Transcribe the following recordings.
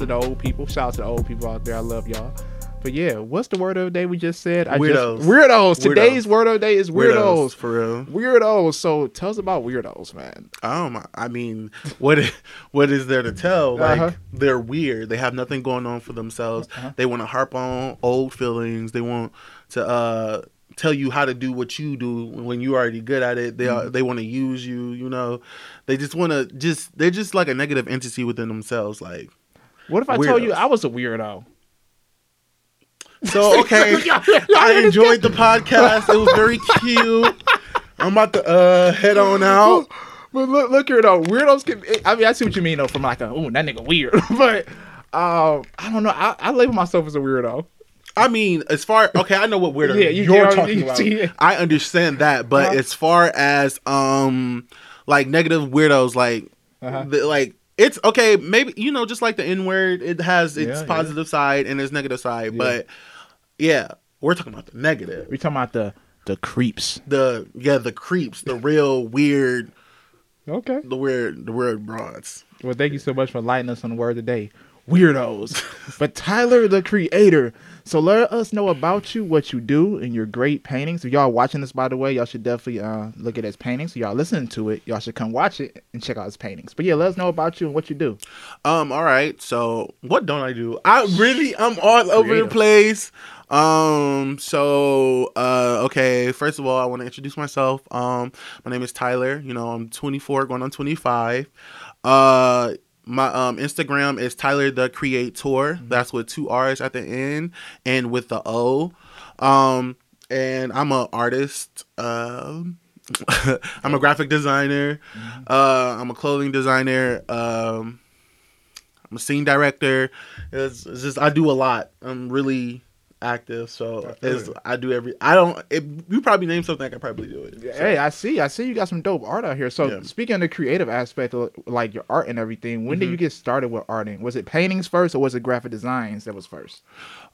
to the old people. Shout out to the old people out there. I love y'all. But yeah, what's the word of the day we just said? I Weirdos. Just, weirdos. Today's Weirdos. word of the day is weirdos. for real. Weirdos. So tell us about weirdos, man. Um, I mean, what what is there to tell? Like Uh-huh. they're weird. They have nothing going on for themselves. Uh-huh. They want to harp on old feelings. They want to uh tell you how to do what you do when you're already good at it. They are Mm-hmm. they want to use you. You know, they just want to just they're just like a negative entity within themselves. Like What if I told you I was a weirdo? so, okay. I enjoyed the podcast. It was very cute. I'm about to uh head on out. But look, look here though. Weirdos can. I mean, I see what you mean though. From like a, oh, that nigga weird. but um, I don't know. I, I label myself as a weirdo. I mean, as far okay, I know what weirdo Yeah, you you're talking about. I understand that, but Uh-huh. as far as um, like negative weirdos, like, Uh-huh. the, like it's okay. Maybe you know, just like the N word, it has its Yeah, yeah. positive side and its negative side. Yeah. But yeah, we're talking about the negative. We're talking about the the creeps. The yeah, the creeps, the real weird, Okay. the weird, the weird broads. Well, thank you so much for lighting us on the word today. Weirdos. but Tylur, the creator. So let us know about you, what you do, and your great paintings. If y'all watching this, by the way, y'all should definitely uh, look at his paintings. If y'all listening to it, y'all should come watch it and check out his paintings. But yeah, let us know about you and what you do. Um, all right. So what don't I do? I really I'm all over the place. Um, so uh okay, first of all, I want to introduce myself. Um, my name is Tylur. You know, I'm 24 going on 25. Uh my um Instagram is Tylur the Creator. That's with two R's at the end and with the O. Um and I'm a artist. Um I'm a graphic designer. Uh I'm a clothing designer. Um I'm a scene director. It's, it's just I do a lot. I'm really active, so I do every. I don't. If you probably name something, I could probably do it. So, Hey, I see. I see you got some dope art out here. So Yeah. speaking of the creative aspect of like your art and everything, when Mm-hmm. did you get started with arting? Was it paintings first or was it graphic designs that was first?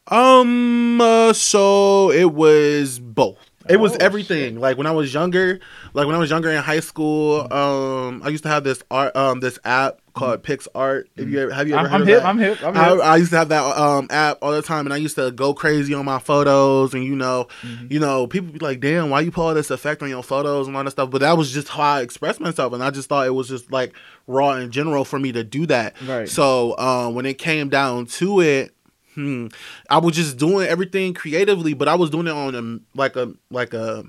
Um. Uh, so it was both. It was Oh, everything. Like when I was younger, like when I was younger in high school, um, I used to have this art, um, this app called PicsArt. If you ever, have you ever I'm, heard I'm of hip. that? I'm hip. I'm I, hip. I used to have that um app all the time, and I used to go crazy on my photos, and you know, Mm-hmm. you know, people be like, "Damn, why you put all this effect on your photos and all that stuff?" But that was just how I expressed myself, and I just thought it was just like raw in general for me to do that. Right. So um, when it came down to it, hmm, I was just doing everything creatively, but I was doing it on a like a like a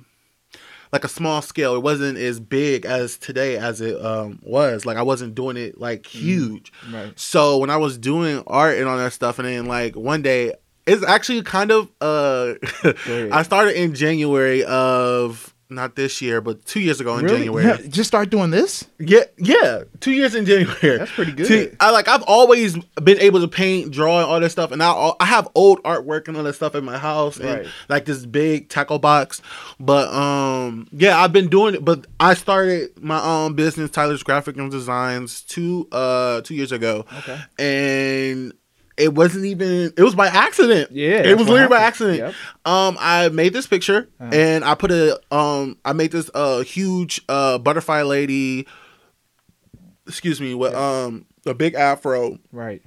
like a small scale. It wasn't as big as today as it um, was. Like I wasn't doing it like huge. Right. So when I was doing art and all that stuff, and then like one day, it's actually kind of uh. I started in January of not this year, but two years ago in Really? January. Yeah, just start doing this? Yeah, yeah, two years in January. That's pretty good. I like I've always been able to paint, draw, and all this stuff, and I I have old artwork and all that stuff in my house, and Right. like this big tackle box. But um, yeah, I've been doing it. But I started my own business, Tylur's Graphic and Designs, two uh two years ago, Okay. and. It wasn't even. It was by accident. Yeah, it was literally by accident. Yep. Um, I made this picture Uh-huh. and I put a um, I made this uh huge uh butterfly lady. Excuse me, with um a big afro, Right.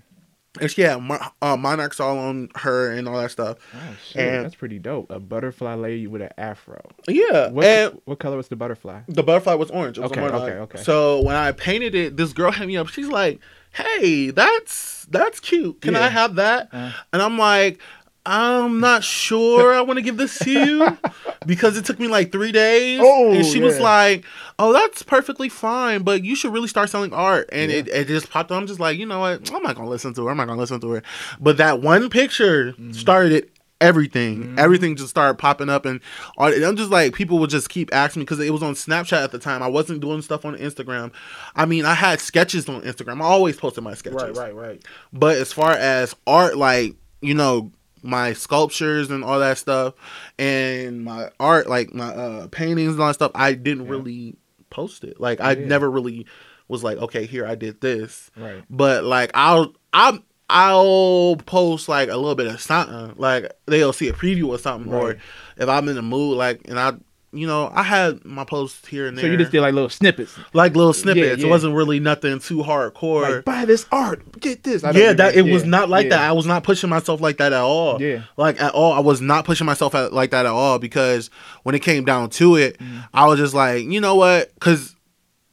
and she had mon- uh, monarchs all on her and all that stuff. Oh shit, And- that's pretty dope. A butterfly lady with an afro. Yeah, What and what color was the butterfly? the butterfly was orange. It was Okay, okay, okay. So when I painted it, this girl hit me up. She's like, "Hey, that's that's cute. Can Yeah. I have that?" Uh. And I'm like, I'm not sure I want to give this to you because it took me like three days. Oh, and she was like, Oh, that's perfectly fine, but you should really start selling art. And Yeah. it, it just popped up. I'm just like, you know what? I'm not going to listen to her. I'm not going to listen to her. But that one picture Mm-hmm. started everything. Everything just started popping up. And and I'm just like, people would just keep asking me because it was on Snapchat at the time. I wasn't doing stuff on Instagram. I mean, I had sketches on Instagram. I always posted my sketches. Right, right, right. But as far as art, like, you know, my sculptures and all that stuff and my art, like my uh paintings and all that stuff, I didn't Yeah. really post it. Like I Yeah. never really was like, okay, here I did this. Right. But like I'll I'm I'll post like a little bit of something. Like they'll see a preview or something. Or if I'm in the mood, like and I you know, I had my posts here and there. So you just did like little snippets, like little snippets. yeah. It wasn't really nothing too hardcore. like buy this art, get this. Yeah, that it was not like yeah. that. I was not pushing myself like that at all. Yeah. like at all. I was not pushing myself at, like that at all because when it came down to it, Mm. I was just like, you know what? Because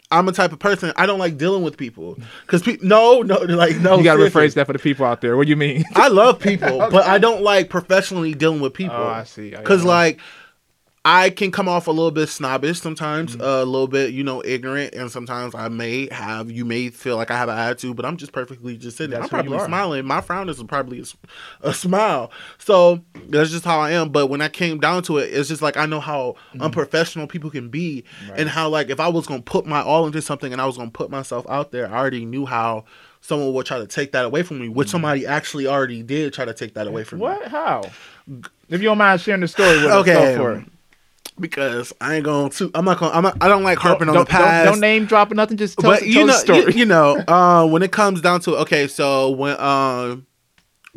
I'm a type of person I don't like dealing with people. Because pe- no, no, like no. You gotta seriously. rephrase that for the people out there. What do you mean? I love people, but I don't like professionally dealing with people. Oh, I see. Because like I can come off a little bit snobbish sometimes, Mm-hmm. a little bit, you know, ignorant, and sometimes I may have, you may feel like I have an attitude, but I'm just perfectly just sitting. there. That's I'm probably smiling. My frown is probably a smile. So that's just how I am. But when I came down to it, it's just like I know how Mm-hmm. unprofessional people can be, and how like if I was gonna put my all into something and I was gonna put myself out there, I already knew how. Someone would try to take that away from me, which somebody actually already did try to take that away from me. Mm-hmm. what? How? If you don't mind sharing the story with us, Okay. go for it. Because I ain't going to. I'm not going. I'm not, I don't like harping on don't, the past. Don't, don't name drop or nothing. Just tell, but us, you know, the story. you, you know, uh, when it comes down to it, okay, so when um,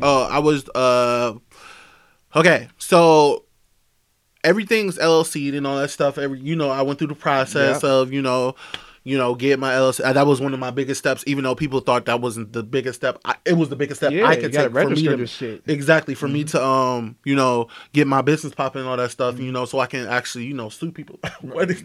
uh, I was uh, okay, so everything's LLC and all that stuff. Every you know, I went through the process Yeah. of you know. You know, get my LLC. uh, That was one of my biggest steps, even though people thought that wasn't the biggest step. I, it was the biggest step yeah, I could take for me to this shit. Exactly for me to um you know get my business popping and all that stuff Mm-hmm. you know so I can actually you know sue people what is,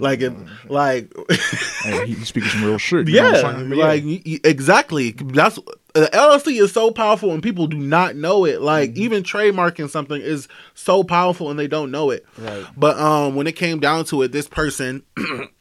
like if like Hey, he speaking some real shit. yeah like y- y- exactly that's the LLC is so powerful and people do not know it like Mm-hmm. even trademarking something is so powerful and they don't know it Right. but um when it came down to it this person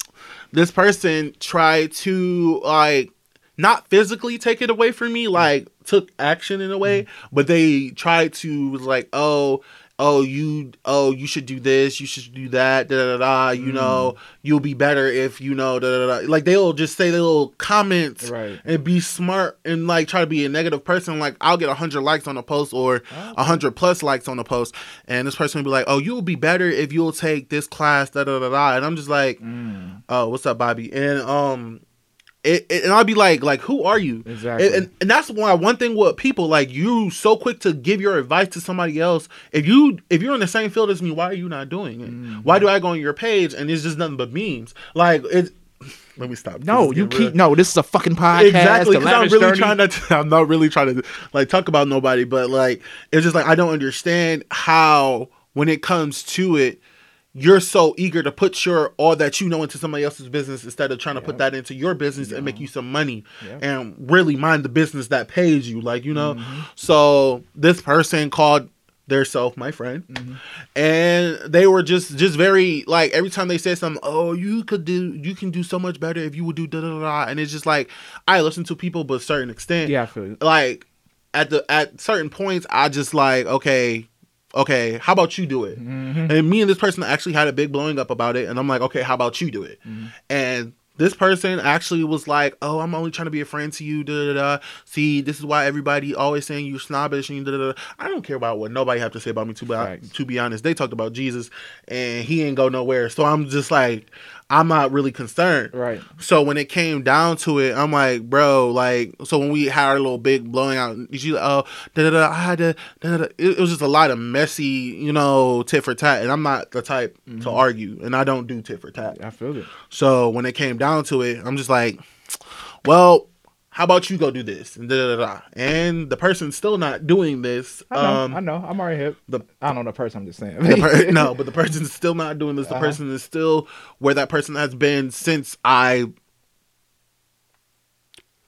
this person tried to like not physically take it away from me like took action in a way mm. but they tried to was like oh oh you oh you should do this you should do that da da da, da you know you'll be better if you know da, da, da. like they'll just say little comments Right. and be smart and like try to be a negative person like i'll get 100 likes on a post or a 100 plus likes on a post and this person will be like oh you'll be better if you'll take this class da da da da and i'm just like Mm. oh what's up bobby and um it, it- and I'll be like, like, who are you? Exactly. And, and, and that's why one thing with people, like, you so quick to give your advice to somebody else. If you if you're in the same field as me, why are you not doing it? Mm-hmm. Why do I go on your page and it's just nothing but memes? Like it. Let me stop. No, you keep no. This is a fucking podcast. exactly because I'm really Journey. trying not to, i'm not really trying to like talk about nobody but like it's just like i don't understand how when it comes to it you're so eager to put your all that you know into somebody else's business instead of trying to put that into your business and make you some money Yeah. and really mind the business that pays you like you know Mm-hmm. so this person called their self my friend Mm-hmm. and they were just just very like every time they said something oh you could do you can do so much better if you would do da da da and it's just like i listen to people but a certain extent Yeah, I feel you. like at the at certain points i just like okay okay how about you do it Mm-hmm. and me and this person actually had a big blowing up about it and i'm like okay how about you do it Mm-hmm. and this person actually was like, "Oh, I'm only trying to be a friend to you." Da da da. See, this is why everybody always saying you snobbish and da da da. I don't care about what nobody have to say about me. To be Facts. to be honest, they talked about Jesus, and he ain't go nowhere. So I'm just like, I'm not really concerned. Right. So when it came down to it, I'm like, bro, like, so when we had our little big blowing out, she like, oh, da da da, I had to, da da da. It, it was just a lot of messy, you know, tit for tat, and I'm not the type to mm-hmm. argue, and I don't do tit for tat. I feel it. So when it came down to it, I'm just like, well, how about you go do this and da da da, da. and the person's still not doing this. I know. um, I know. I'm already hip. the I don't know the person. I'm just saying. per- no, but the person's still not doing this. The Uh-huh. person is still where that person has been since I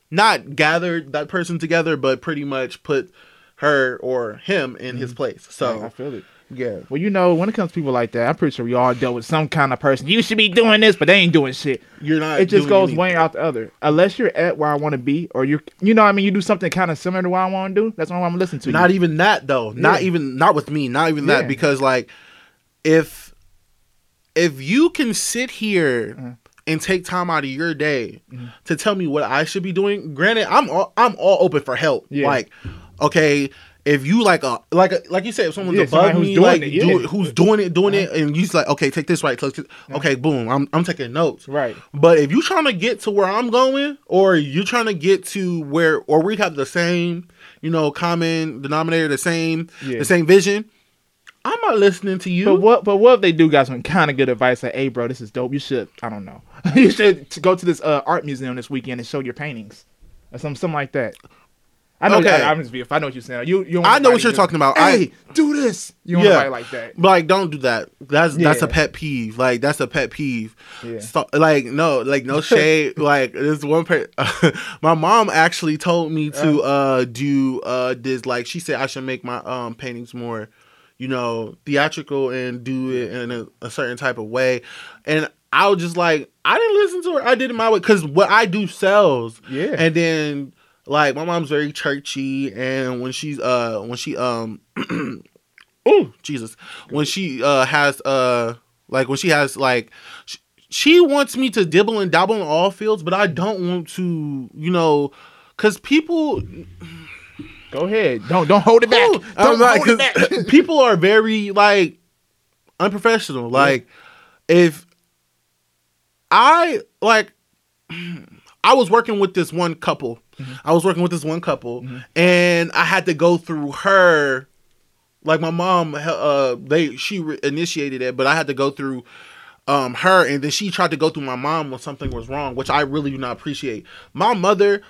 not gathered that person together, but pretty much put her or him in his place. I So feel it. Yeah, Well, you know, when it comes to people like that, I'm pretty sure we all dealt with some kind of person. You should be doing this, but they ain't doing shit. you're not. It just goes anything. one out the other. Unless you're at where I want to be, or you're, you know, what I mean, you do something kind of similar to what I want to do. That's what I'm listening to. Not you. Not even that though. Not even not with me. Not even Yeah. that because like if if you can sit here Mhm. and take time out of your day Mhm. to tell me what I should be doing, granted, I'm all, I'm all open for help. Yeah. Like, okay. If you like a like a, like you said, if someone's Yeah, above who's me, doing like it, yeah. It- who's doing it, doing it, and you like, okay, take this right, this- okay, boom, I'm I'm taking notes. Right. But if you're trying to get to where I'm going, or you're trying to get to where, or we have the same, you know, common denominator, the same, Yeah. the same vision, I'm not listening to you. But what? But what if they do got some kind of good advice? Like, hey, bro, this is dope. You should. I don't know. you should go to this uh, art museum this weekend and show your paintings, or some something like that. I know. Okay. I, I'm just. If I know what you're saying, you. you I know what you're talking about. Hey, I- do this. You don't Yeah. like that. like, don't do that. That's that's a pet peeve. Like, that's a pet peeve. Yeah. So, like, no, like, no shade. like, this one. Per- my mom actually told me to uh do uh this. Like, she said I should make my um paintings more, you know, theatrical and do it in a, a certain type of way. And I was just like, I didn't listen to her. I did it my way because what I do sells. Yeah. And then like my mom's very churchy, and when she's uh when she um oh Jesus when she uh has uh like when she has like sh- she wants me to dibble and dabble in all fields, but I don't want to you know because people Go ahead. Don't don't hold it back. Don't like, hold it back. people are very like unprofessional. Like if I like I was working with this one couple. Mm-hmm. I was working with this one couple and I had to go through her like my mom uh they she re- initiated it, but I had to go through um her and then she tried to go through my mom when something was wrong, which I really do not appreciate. My mother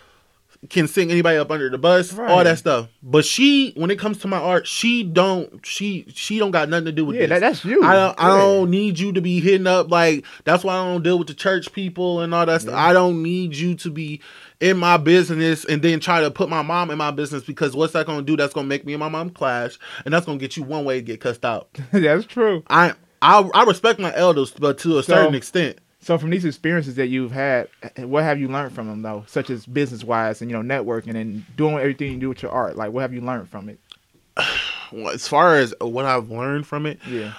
can sing anybody up under the bus, all that stuff. But she, when it comes to my art, she don't she she don't got nothing to do with Yeah, this. that, that's you. I don't I don't need you to be hitting up like that's why I don't deal with the church people and all that stuff. I don't need you to be in my business and then try to put my mom in my business because what's that gonna do? That's gonna make me and my mom clash and that's gonna get you one way to get cussed out. that's true. I I I respect my elders, but to a So- certain extent. So from these experiences that you've had, what have you learned from them though, such as business wise and you know networking and doing everything you do with your art? Like, what have you learned from it? Well, As far as what I've learned from it, Yeah.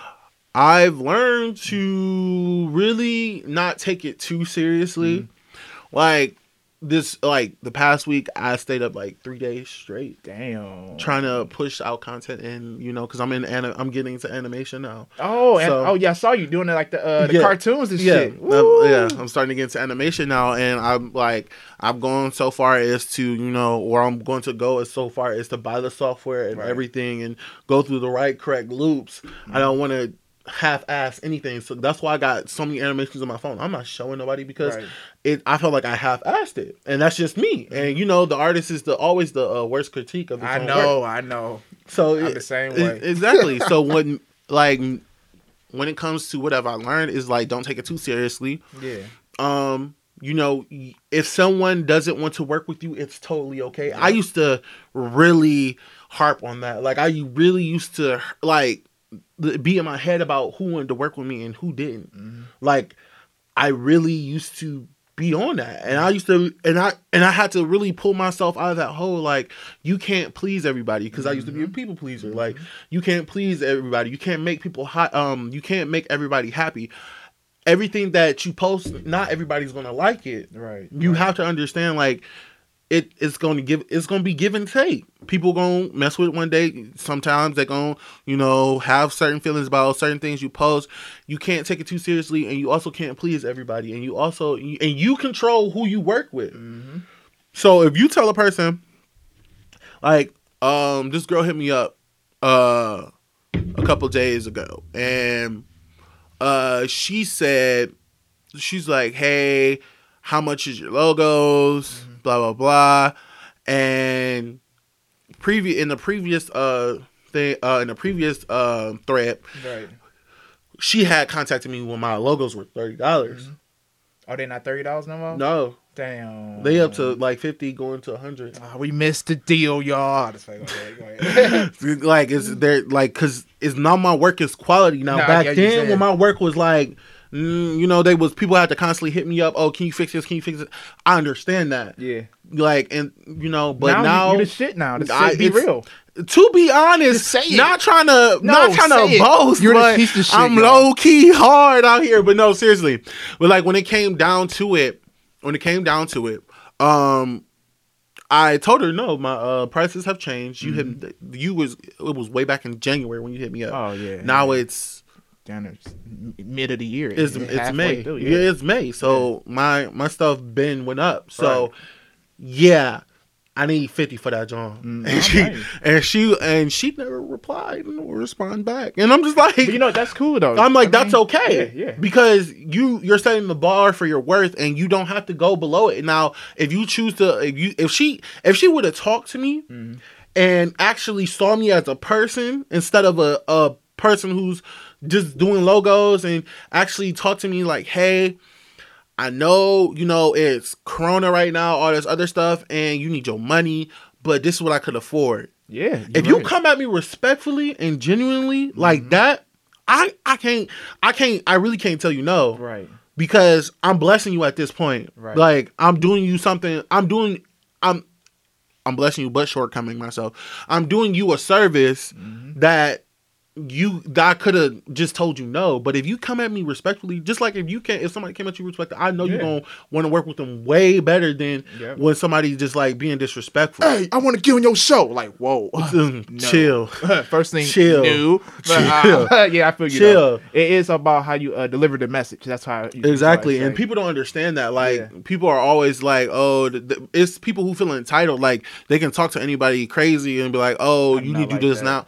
I've learned to really not take it too seriously. Mm-hmm. Like this, like the past week, I stayed up like three days straight Damn. trying to push out content, and you know, because I'm in, ani- I'm getting into animation now. Oh, and, oh yeah, I saw you doing it like the uh, the Yeah. cartoons and Yeah, shit. I'm, yeah, I'm starting to get into animation now, and I'm like, I'm going so far as to, you know, where I'm going to go is so far as to buy the software and Right. everything, and go through the right correct loops. I don't want to half-ass anything, so that's why I got so many animations on my phone. I'm not showing nobody because Right. It. I felt like I half-assed it, and that's just me. And you know, the artist is the always the uh, worst critique of. His I know, work. I know. So it- the same it- way. exactly. so when like when it comes to what have I learned is like don't take it too seriously. Yeah. Um, you know, if someone doesn't want to work with you, it's totally okay. I used to really harp on that. Like I really used to like be in my head about who wanted to work with me and who didn't. Mm-hmm. Like I really used to be on that. And I used to and I and I had to really pull myself out of that hole like you can't please everybody because I used to be a Mm-hmm. people pleaser. Like you can't please everybody. You can't make people hot um you can't make everybody happy. Everything that you post, not everybody's going to like it. Right. You right. have to understand like it it's going to give it's going to be give and take. People going to mess with it one day. Sometimes they're going to, you know, have certain feelings about certain things you post. You can't take it too seriously and you also can't please everybody and you also and you control who you work with. Mm-hmm. So if you tell a person like um this girl hit me up uh a couple days ago and uh she said she's like hey how much is your logos blah blah blah and previous in the previous uh thing uh in the previous uh thread Right. she had contacted me when my logos were thirty dollars Are they not thirty dollars no more? no Damn. they up to like 50 going to 100 Ah, we missed the deal, y'all. Like, go ahead, go ahead. like it's there like because it's not my work is quality now Nah, back get then when my work was like mm, you know they was people had to constantly hit me up oh can you fix this can you fix it i understand that yeah. like and you know but now, now, you, you the shit now. The I- shit be real. to be honest say not trying to No, not trying to it. boast You're the but piece shit, i'm y'all. low-key hard out here but no seriously but like when it came down to it when it came down to it um I told her no, my uh, prices have changed. You hit you was it was way back in January when you hit me up. Mm-hmm. Oh yeah. Now it's down there, mid of the year. it's it's halfway May. through, yeah. it's May. So my my stuff been went up. So yeah, I need fifty for that John. Mm, and she and she and she never replied or respond back. And I'm just like, But you know that's cool though. I'm like, I that's mean, okay. Yeah, yeah. Because you you're setting the bar for your worth and you don't have to go below it. Now, if you choose to if you if she if she would have talked to me Mhm. and actually saw me as a person instead of a, a person who's just doing logos and actually talk to me like, hey, I know, you know, it's Corona right now, all this other stuff, and you need your money, but this is what I could afford Yeah. if you're you come at me respectfully and genuinely like that, I I can't I can't I really can't tell you no right, because I'm blessing you at this point. Right. Like I'm doing you something. I'm doing I'm I'm blessing you, but shortcoming myself. I'm doing you a service Mhm. that you that I could have just told you no. But if you come at me respectfully, just like if you can't, if somebody came at you respectfully, I know you're gonna want to work with them way better than Yep. when somebody's just like being disrespectful. hey, I want to get on your show. Like, whoa, Mm, No. Chill. First thing, Chill. new. But, Chill. uh, yeah, I feel you. Chill. though. It is about how you uh, deliver the message. That's how you, Exactly, that's what I and people don't understand that. Like, Yeah. people are always like, "Oh, th- th- it's people who feel entitled. Like, they can talk to anybody crazy and be like, "Oh, I'm you need to like do this that. now."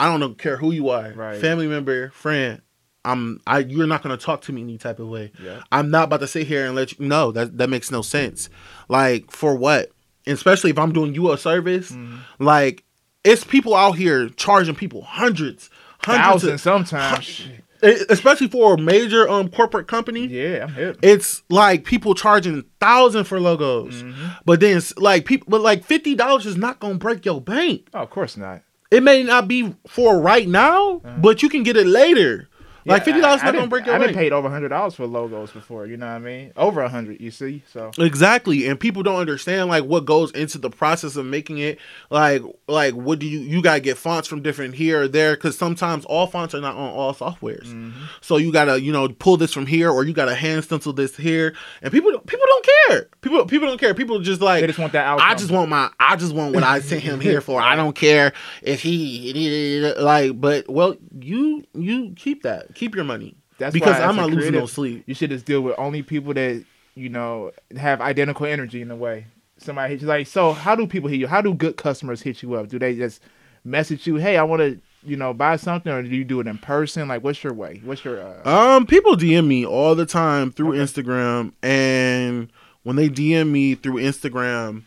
I don't know, care who you are, Right. family member, friend. I'm, I, you're not gonna talk to me any type of way. Yeah. I'm not about to sit here and let you. No, that that makes no sense. Like, for what? Especially if I'm doing you a service. Mhm. Like, it's people out here charging people hundreds, hundreds, Thousands sometimes. Especially for a major um corporate company yeah, I'm hip. it's like people charging thousand for logos, Mhm. but then like people, but like fifty dollars is not gonna break your bank. Oh, of course not. It may not be for right now, Uh-huh. but you can get it later. Like fifty dollars not gonna break your I bank. paid over hundred dollars for logos before. You know what I mean? Over a hundred. You see? So Exactly, and people don't understand like what goes into the process of making it. Like, like what do you you gotta get fonts from different here or there because sometimes all fonts are not on all softwares. mhm. So you gotta, you know, pull this from here, or you gotta hand stencil this here, and people, people don't care. People, people don't care. People just like, they just want that outcome. I just want my, I just want what I sent him here for. I don't care if he, like, but well, you, you keep that, keep your money That's because why I'm not losing no sleep. You should just deal with only people that you know have identical energy in a way. Somebody hits you like, so how do people hit you? How do good customers hit you up? Do they just message you, hey, I want to, you know, buy something, or do you do it in person? Like, what's your way? What's your uh, Um, people DM me all the time through Okay. Instagram, and when they DM me through Instagram,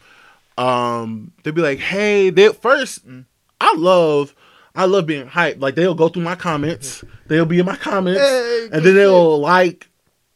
um, they'll be like, "Hey, they first, Mm. I love, I love being hyped. Like they'll go through my comments, they'll be in my comments, Hey, and then they'll like,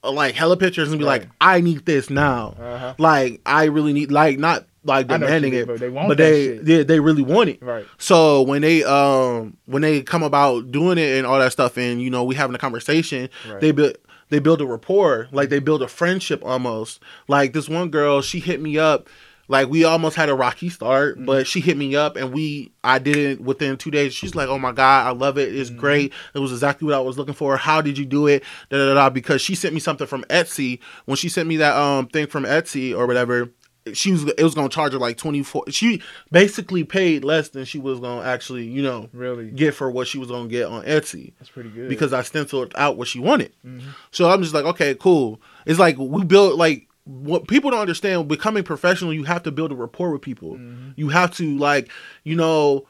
like hella pictures and be Right. like, "I need this now. uh-huh. Like I really need, like not like demanding it, but they want but they, they they really want it." right? So when they um when they come about doing it and all that stuff, and you know we having a conversation, Right. they build they build a rapport, like they build a friendship almost. Like this one girl, she hit me up. Like we almost had a rocky start, Mm-hmm. but she hit me up and we I did it within two days. She's like, "Oh my god, I love it! It's Mhm. great! It was exactly what I was looking for. How did you do it?" Da, da, da, da. Because she sent me something from Etsy. When she sent me that um thing from Etsy or whatever, she was it was gonna charge her like twenty four. She basically paid less than she was gonna actually you know Really, get for what she was gonna get on Etsy that's pretty good. because I stenciled out what she wanted. Mhm. So I'm just like, okay, cool. It's like we built like what people don't understand. Becoming professional, you have to build a rapport with people. Mhm. You have to like, you know,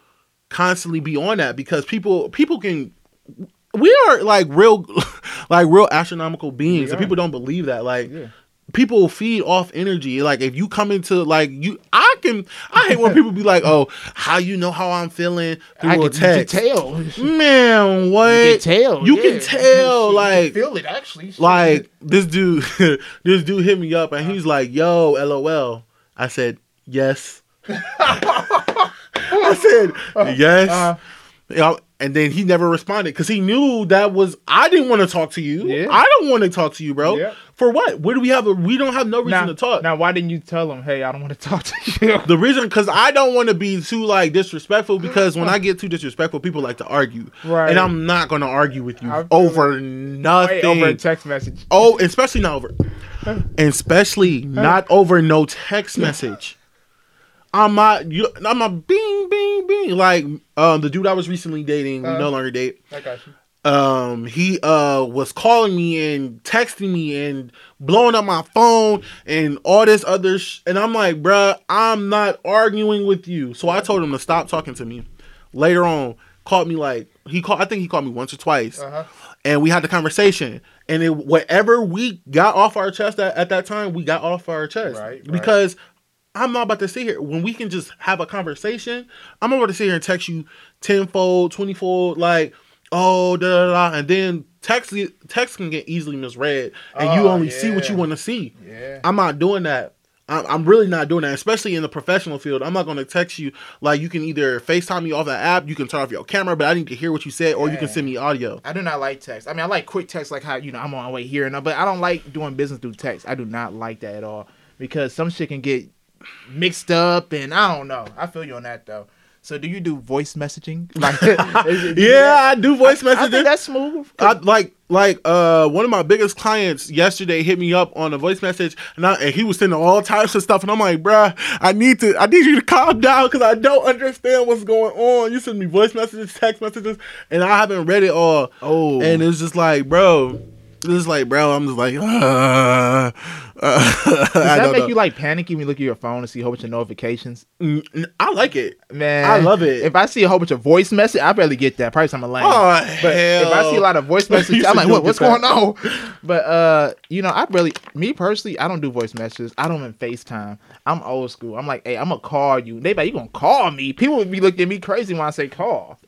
constantly be on that because people people can. We are like real, like real astronomical beings, and people don't believe that. Like yeah, people feed off energy. Like if you come into like you, I can. I hate when people be like, "Oh, how you know how I'm feeling through I a can, text." you can tell. Man, what? You can tell. You yeah. can tell, You like- feel it actually. Like this dude this dude hit me up and he's like yo lol i said yes i said yes Uh, and then he never responded because he knew that was i didn't want to talk to you Yeah. i don't want to talk to you bro Yeah. for what where do we have a we don't have no reason now, to talk now, why didn't you tell him, hey, I don't want to talk to you? the reason because i don't want to be too like disrespectful because when i get too disrespectful people like to argue Right. and i'm not gonna argue with you I over nothing over a text message. Oh, especially not over, especially not over no text message. I'm not. You, I'm a bing, bing, bing. Like um, the dude I was recently dating, we Uh. no longer date. I got you. um he uh was calling me and texting me and blowing up my phone and all this other sh- and I'm like, bruh, I'm not arguing with you. So I told him to stop talking to me. Later on, called me like he called I think he called me once or twice. Uh-huh. And we had the conversation. And it, whatever we got off our chest at, at that time, we got off our chest. Right, right. I'm not about to sit here when we can just have a conversation. I'm not about to sit here and text you tenfold, twentyfold, like, oh, da da da, and then text text can get easily misread, and you Oh, only see what you want to see. Yeah. I'm not doing that. I'm, I'm really not doing that, especially in the professional field. I'm not going to text you like you can either FaceTime me off the app, you can turn off your camera, but I need to hear what you said, or you can send me audio. I do not like text. I mean, I like quick text, like how you know I'm on my way here, and but I don't like doing business through text. I do not like that at all because some shit can get mixed up, and I don't know. I feel you on that though. So, do you do voice messaging? Like, is it- Yeah, I do voice I messages. think that's smooth. I, like like uh one of my biggest clients yesterday hit me up on a voice message and, I, and he was sending all types of stuff and I'm like bruh I need to I need you to calm down because I don't understand what's going on you send me voice messages text messages and I haven't read it all Oh. and it's just like bro it's like bro I'm just like uh, uh, Does that make know. you like panicky when you look at your phone and see a whole bunch of notifications? Mm, I like it Man, I love it. If I see a whole bunch of voice message, I barely get that. Probably I'm a lame. oh But if I see a lot of voice messages, I'm like, what, what's going on? But uh, you know, I really, me personally, I don't do voice messages. I don't even FaceTime. I'm old school. I'm like, hey, I'm gonna call you. They like, you gonna call me? People would be looking at me crazy when I say call.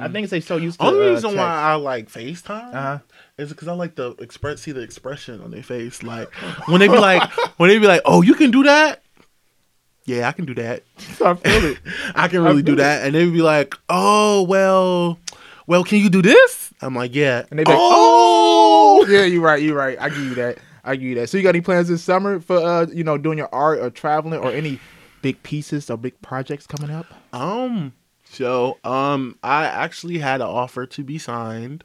I think they so used to. only uh, reason why. I like FaceTime Uh-huh. Is because I like the express see the expression on their face. Like when they be like when they be like, Oh, you can do that? Yeah, I can do that. I feel it. I can really do feel it. that. And they would be like, Oh, well, well, can you do this? I'm like, Yeah. And they be like, oh, yeah, you're right. You're right. I give you that. I give you that. So you got any plans this summer for uh, you know, doing your art or traveling or any big pieces or big projects coming up? Um, so um I actually had an offer to be signed.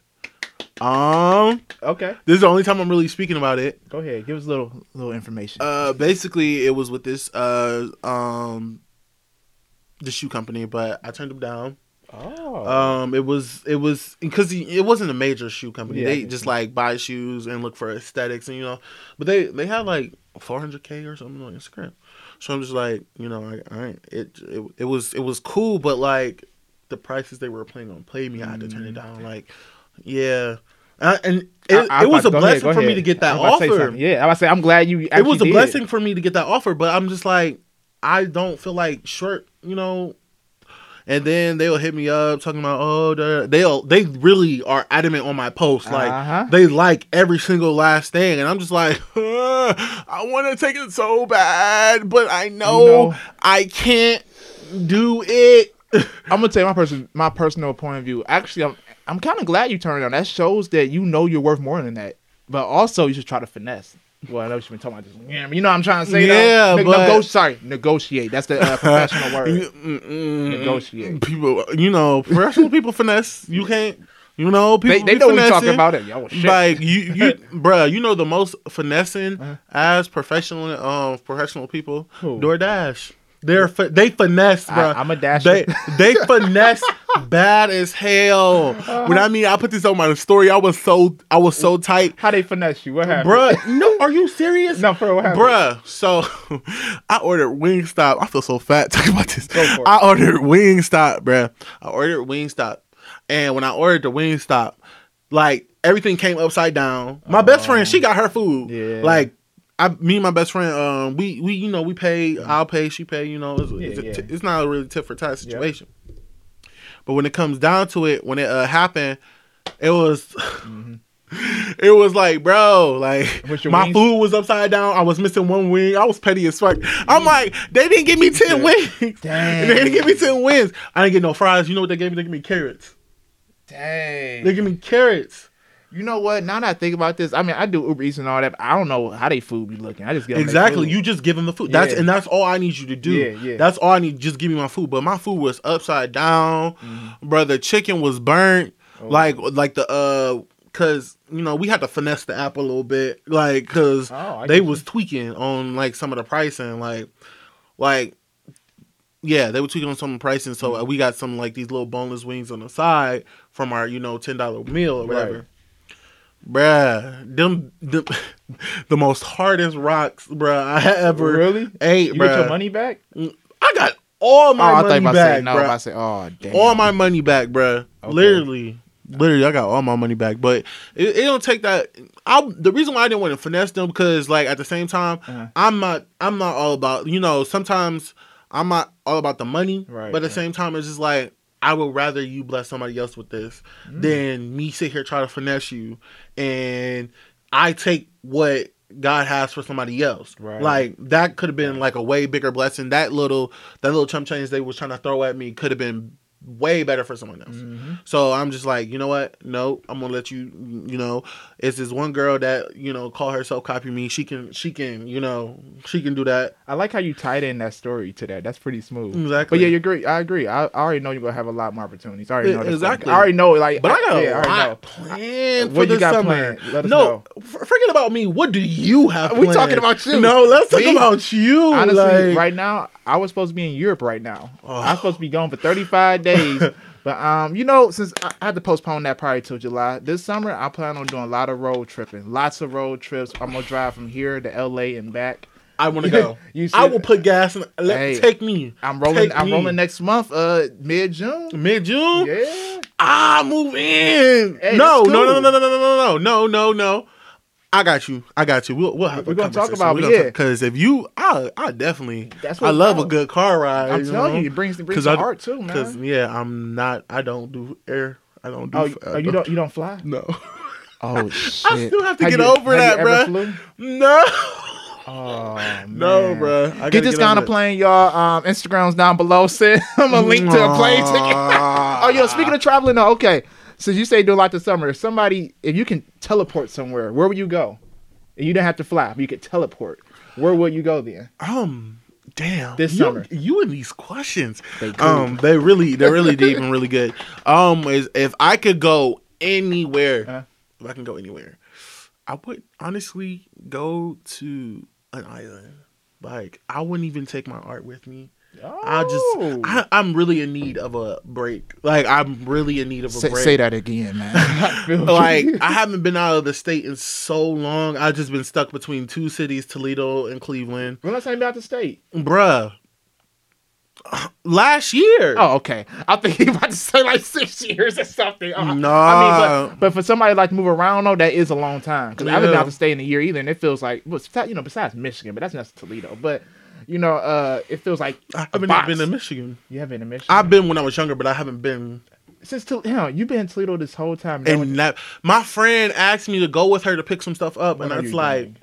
Um, Okay. this is the only time I'm really speaking about it. Go ahead. Give us a little little information. Uh, basically, it was with this uh um the shoe company, but I turned them down. oh. Um, it was it was because it wasn't a major shoe company. Yeah, they just like buy shoes and look for aesthetics, and you know, but they they had like 400k or something on Instagram. So I'm just like, you know, I, I it, it it was it was cool, but like the prices they were planning on pay me, I had to turn it down. Like, yeah. Uh, and it. I- I it was a ahead, blessing go for me to get that was about to say offer yeah, I was say I'm glad you. it was a did. blessing for me to get that offer, but I'm just like, I don't feel like short, you know. And then they'll hit me up talking about, oh, they'll they really are adamant on my post, like Uh-huh. they like every single last thing, and I'm just like, I want to take it so bad, but I know, know- I can't do it. I'm gonna tell you my person my personal point of view. Actually, I'm I'm kind of glad you turned it on. That shows that you know you're worth more than that. But also, you should try to finesse. Well, I know you've been talking about this. Yeah, you know what I'm trying to say. Yeah, though? But- nego- sorry, negotiate. That's the uh, professional word. Mm-mm. Negotiate. People, you know, professional people finesse. You can't, you know, people They, they know you're talking about. It. Yo, shit. Like you, you, bruh, you know the most finessing Uh-huh. as professional, um, professional people. Who? DoorDash. They're they finesse, I- bruh. I'm a dasher. They they finesse bad as hell. When I mean, I put this on my story. I was so I was so tight, How they finesse you? What happened, bruh. No, are you serious? No, for what happened? Bruh, so I ordered Wingstop. I feel so fat talking about this. Go for it. I ordered Wingstop, bruh. I ordered Wingstop. And when I ordered the Wingstop, like everything came upside down. My best friend, she oh. got her food. Oh. Yeah. Like I, me and my best friend, um, we we you know we pay. I'll pay. She pay. You know, it's, it's, Yeah, t- it's not a really tit for tat situation. But when it comes down to it, when it uh, happened, it was. It was like, bro, like Mm-hmm. My wings? food was upside down. I was missing one wing. I was petty as fuck. I'm like, they didn't give me ten wings. Dang. They didn't give me ten wings. I didn't get no fries. You know what they gave me? They gave me carrots. Dang. They give me carrots. You know what? Now that I think about this, I mean, I do Uber Eats and all that. But I don't know how they food be looking. I just get Exactly. You just give them the food. That's Yeah. and that's all I need you to do. Yeah, yeah. That's all I need. Just give me my food. But my food was upside down, Mm-hmm. brother. Chicken was burnt. Oh. Like like the uh, cause you know we had to finesse the app a little bit, like cause Oh, they was tweaking on like some of the pricing, like like. Yeah, they were tweaking on some of the pricing, so uh, Mm-hmm. we got some like these little boneless wings on the side from our you know ten dollar meal or whatever. Right. Bruh, them, them the most hardest rocks, bruh, I ever Really? ate, You bruh. get your money back? I got all Oh, my I you money to back, say no. bruh. I say, oh damn. all my money back, bruh. Okay. Literally, literally, I got all my money back. But it, it don't take that. I the reason why I didn't want to finesse them because like at the same time, Uh-huh. I'm not I'm not all about you know sometimes I'm not all about the money, Right, but at the right. same time it's just like. I would rather you bless somebody else with this Mm. than me sit here try to finesse you, and I take what God has for somebody else. Right. Like that could have been like a way bigger blessing. That little that little chump change they was trying to throw at me could have been way better for someone else. Mhm. So I'm just like, you know what? No, I'm gonna let you. You know, it's this one girl that you know call herself copy me. She can, she can, you know, she can do that. I like how you tied in that story to that. That's pretty smooth. Exactly. But yeah, you agree. I agree. I, I already know you're gonna have a lot more opportunities. I already know exactly. I already know. Like, But I got yeah, a I lot planned for What you this got summer. planned? Let us no, know. forget about me. What do you have? We planned? talking about you. No, let's talk Me? about you. Honestly, like- right now, I was supposed to be in Europe right now. Oh. I'm supposed to be gone for 35 days. but um, you know, since I I had to postpone that probably till July, this summer I plan on doing a lot of road tripping. Lots of road trips. I'm gonna drive from here to LA and back. I want to go. I will put gas in. Let Hey, take me. I'm rolling. Take I'm me. rolling next month, uh, mid June. Mid June. Yeah. Ah, move in. Hey, no, that's no, no, cool. no, no, no, no, no, no, no, no. I got you. I got you. We'll, we'll have We're gonna talk about it, yeah. Because if you, I, I definitely. That's what I love a good car ride. I'm you telling know? you, it brings it brings the heart too, man. Because yeah, I'm not. I don't do air. I don't do. Oh, f- oh, you don't you don't fly? No. Oh shit! I still have to Have get you- over that, you ever bruh. flew? No. Oh man. No, bro. Get this guy on a plane, y'all. Um, Instagram's down below. Send him a link to a plane ticket. oh, yo, speaking of traveling, though, okay. So you say do a lot this summer. If somebody, if you can teleport somewhere, where would you go? And you don't have to fly, but you could teleport. Where would you go then? Um, damn. This you, summer. you and these questions. They um, they really, they're really deep and really good. Um, is if I could go anywhere, Huh? if I can go anywhere, I would honestly go to an island. Like I wouldn't even take my art with me. I Oh. just, I, I'm really in need of a break. Like I'm really in need of a say, break. say that again, man. I like I haven't been out of the state in so long. I've just been stuck between two cities, Toledo and Cleveland. when last time you been out the state? Bruh. Last year. Oh, okay. I think he about to say like six years or something. Uh, I mean, but, but for somebody like to move around though, that is a long time. Because I haven't been Yeah. out to stay in a year either, and it feels like, well, you know, besides Michigan, but that's not Toledo. But you know, uh, it feels like I haven't been to Michigan. You haven't been to Michigan. I've been when I was younger, but I haven't been. since Tol- hell, you've been in Toledo this whole time. And that, my friend asked me to go with her to pick some stuff up, What and it's like, doing?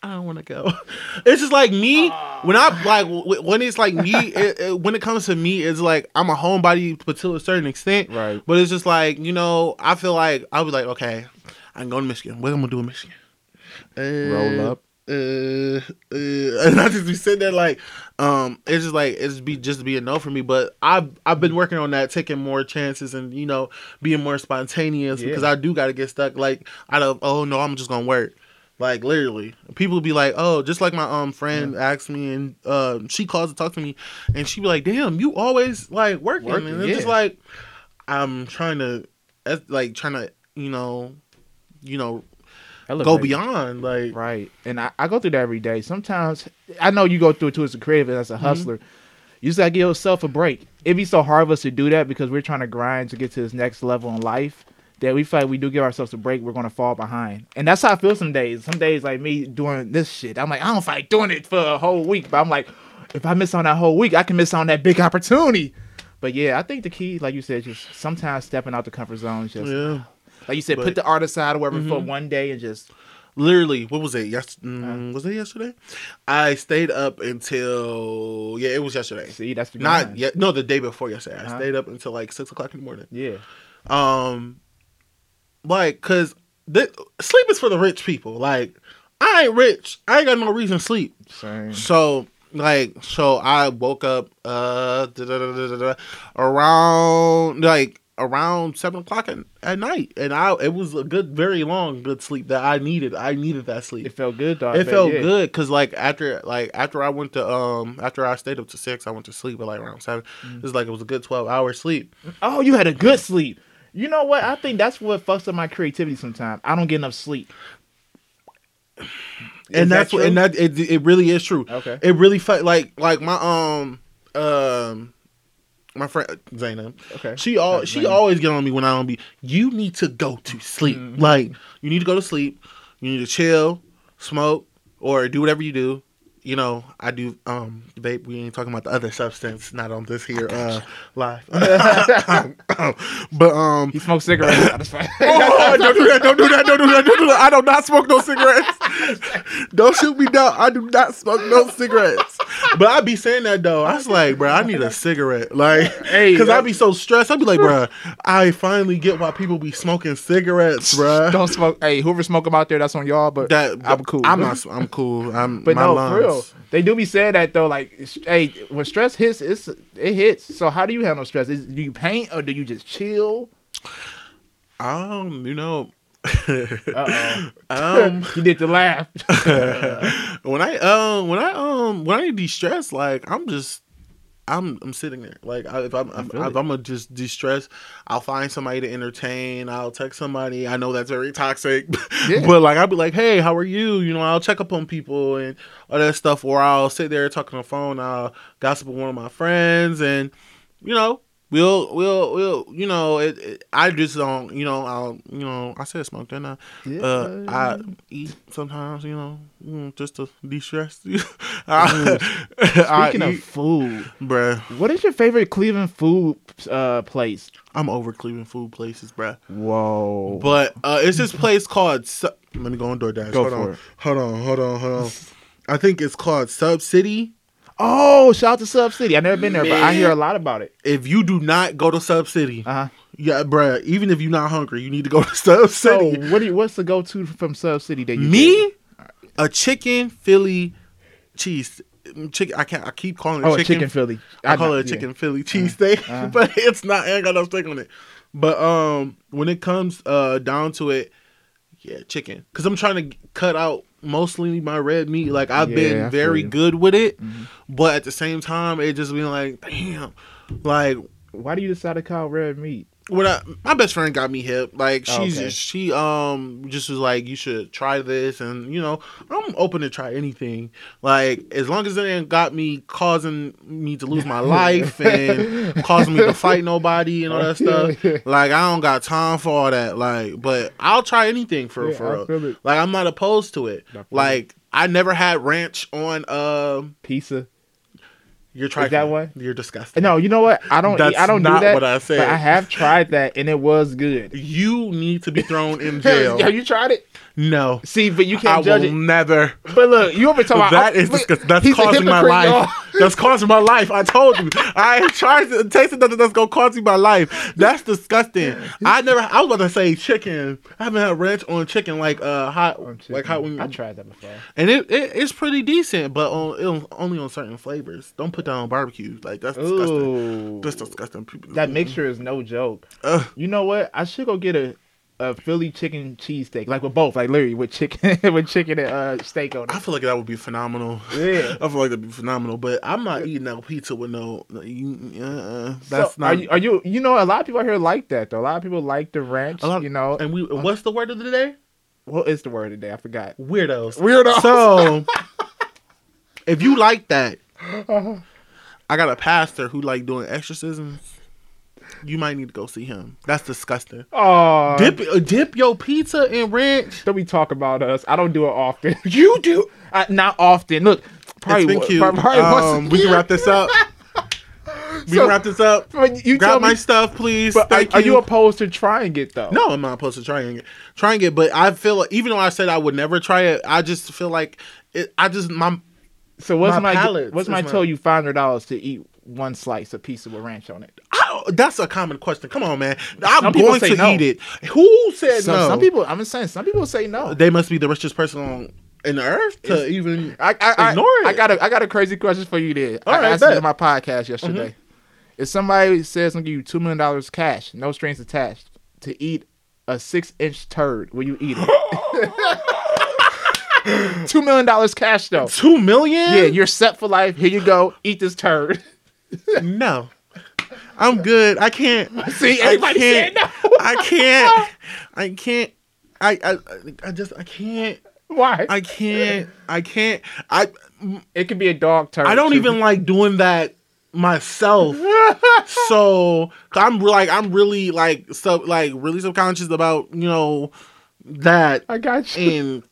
I don't want to go. It's just like me when I like when it's like me. It, it- when it comes to me, it's like I'm a homebody, but to a certain extent. Right. But it's just like you know, I feel like I'll be like, okay, I can go to Michigan. What am I gonna do in Michigan? Uh, Roll up. Uh, uh, and I just be sitting there like, um, it's just like it's be just be a no for me. But I've I've been working on that, taking more chances, and you know, being more spontaneous Yeah. because I do got to get stuck like out of oh no, I'm just gonna work. Like literally, people be like, "Oh," just like my um friend asked me, and uh, she calls to talk to me, and she be like, "Damn, you always like working,", Working, and it's just like I'm trying to, like trying to, you know, you know, go beyond, like Right. And I, I go through that every day. Sometimes I know you go through it too as a creative and as a Mm-hmm. hustler. You just gotta give yourself a break. It'd be so hard for us to do that because we're trying to grind to get to this next level in life that we feel like we do give ourselves a break, we're gonna fall behind. And that's how I feel some days. Some days like me doing this shit. I'm like, I don't feel like doing it for a whole week. But I'm like, if I miss on that whole week, I can miss on that big opportunity. But yeah, I think the key, like you said, just sometimes stepping out the comfort zone, is just yeah. Like you said, But- put the art aside or whatever for Mhm. one day and just literally what was it yes Uh. mm, was it yesterday i stayed up until yeah it was yesterday see that's the not yet no the day before yesterday i Uh-huh. stayed up until like six o'clock in the morning Yeah. um like because th- sleep is for the rich people like i ain't rich i ain't got no reason to sleep Same. so like so i woke up uh around like around seven o'clock at, at night and i it was a good very long good sleep that i needed i needed that sleep It felt good. I it bet, felt yeah. good because like after like after I went to um after I stayed up to six, I went to sleep at like around seven. Mm. It was like it was a good twelve hour sleep. Oh, you had a good sleep. You know what? I think that's what fucks up my creativity sometimes. I don't get enough sleep. and that's that what, and that it, it really is true. Okay. It really fu- like like my um um my friend Zainab. Okay. She all Uh, she Zainab. always get on me when I don't be. You need to go to sleep. Mhm. Like you need to go to sleep. You need to chill, smoke, or do whatever you do. You know, I do um vape. We ain't talking about the other substance, not on this here uh live. but um He smokes cigarettes. That's fine. Oh, don't do that! Don't do that! Don't do that! Don't do that! I do not smoke no cigarettes. don't shoot me down. I do not smoke no cigarettes. But I be saying that though. I was like, bro, I need a cigarette, like, Hey, because I that- be so stressed. I be like, bro, I finally get why people be smoking cigarettes, bro. Don't smoke. Hey, whoever smoke them out there, that's on y'all. But That I'm cool. I'm not. I'm cool. I'm. But my no, lungs. for real, they do be saying that though. Like, hey, when stress hits, it's it hits. So how do you handle stress? Is, do you paint or do you just chill? Um, you know. Uh um, you did the laugh. when I um when I um when I de-stress, like I'm just I'm I'm sitting there. Like I, if I'm feel if. I'm gonna just de-stress, I'll find somebody to entertain. I'll text somebody. I know that's very toxic, Yeah. but like I'll be like, hey, how are you? You know, I'll check up on people and all that stuff. Or I'll sit there talking on the phone. I'll gossip with one of my friends, and you know. We'll, we'll, we'll, you know, it, it, I just don't, you know, I'll, you know, I said smoke, didn't I? Uh, I eat sometimes, you know, mm, just to de-stress. I, I Speaking of eat, food, bruh. what is your favorite Cleveland food uh, place? I'm over Cleveland food places, bruh. Whoa. But uh, it's this place called. Su- Let me go on DoorDash. Go hold for on, it. hold on, hold on, hold on. I think it's called Sub City. Oh, shout out to Sub City. I never been there, but I hear a lot about it. If you do not go to Sub City, Uh huh. yeah, bruh. Even if you're not hungry, you need to go to Sub City. So, what you, what's the go to from Sub City that you get? Me, a chicken Philly cheese chicken. I can't. I keep calling it Oh, chicken. chicken Philly. I, call know, it a yeah. chicken Philly cheesesteak, uh. but it's not. I ain't got no steak on it. But um, when it comes uh down to it, yeah, chicken. Cause I'm trying to cut out mostly my red meat. Like I've Yeah, been very good with it, Mhm. but at the same time, it just been like, damn, like Why do you decide to call red meat? When I my best friend got me hip, like Oh, she's okay. just, she um just was like you should try this, and you know I'm open to try anything, like as long as it ain't got me causing me to lose my life and causing me to fight nobody and all that stuff. Like I don't got time for all that. Like, but I'll try anything for Yeah, for real. Like I'm not opposed to it. I feel it. Like I never had ranch on um Pizza. Your trying that one? You're disgusting. No, you know what? I don't. That's I don't not do that. what I said. I have tried that, and it was good. You need to be thrown in jail. have you tried it? No. See, but you can't judge I will it. never. But look, you ever talk about That I- is look, disgusting. That's causing my life. y'all. That's causing my life. I told you. I tried to taste nothing that's gonna cause you my life. That's disgusting. I never. I was about to say chicken. I haven't had ranch on chicken like uh hot like hot when I tried that before. and it, it it's pretty decent, but on it, only on certain flavors. Don't put on barbecue. Like that's disgusting. Ooh, That's disgusting. People. that mixture is no joke. Ugh. You know what? I should go get a a Philly chicken cheesesteak, like with both, like literally with chicken with chicken and uh, steak on it. I feel like that would be phenomenal. Yeah. I feel like that'd be phenomenal, but I'm not eating that pizza with no. no uh, that's so not. Are you, are you? You know, a lot of people out here like that though. A lot of people like the ranch. Lot- you know, and we. What's the word of the day? what is the word today? I forgot. Weirdos. Weirdos. So, if you like that, Uh-huh. I got a pastor who like doing exorcisms. You might need to go see him. That's disgusting. Oh, Dip, dip your pizza in ranch. Don't we talk about us. I don't do it often. you do. I, not often. Look, probably, it's been probably a Um, we can wrap this up. We So- can wrap this up. You Grab my me. stuff, please. But are, Thank are you opposed to trying it though? No, I'm not opposed to trying it. Trying it, but I feel like even though I said I would never try it, I just feel like it. I just my So what's My my, palate what's my my- tell you five hundred dollars to eat one slice of pizza with ranch on it? I that's a common question. Come on, man. I'm Some going to no. eat it. Who said Some, no? some people. I'm just saying. Some people say no. they must be the richest person on in the earth to It's- even. I, I, I, Ignore it. I got a I got a crazy question for you. There, All I right, asked it in my podcast yesterday. Mm-hmm. If somebody says I'm gonna give you two million dollars cash, no strings attached, to eat a six inch turd, will you eat it? two million dollars cash though. Two million? Yeah, you're set for life. Here you go. Eat this turd. no. I'm good. I can't. See, I everybody can't. said I can't. I can't. I, I I just I can't. Why? I can't. I can't. I it could be a dog turd. I don't too. even like doing that myself. so I'm like I'm really like sub like really subconscious about you know that I got you. and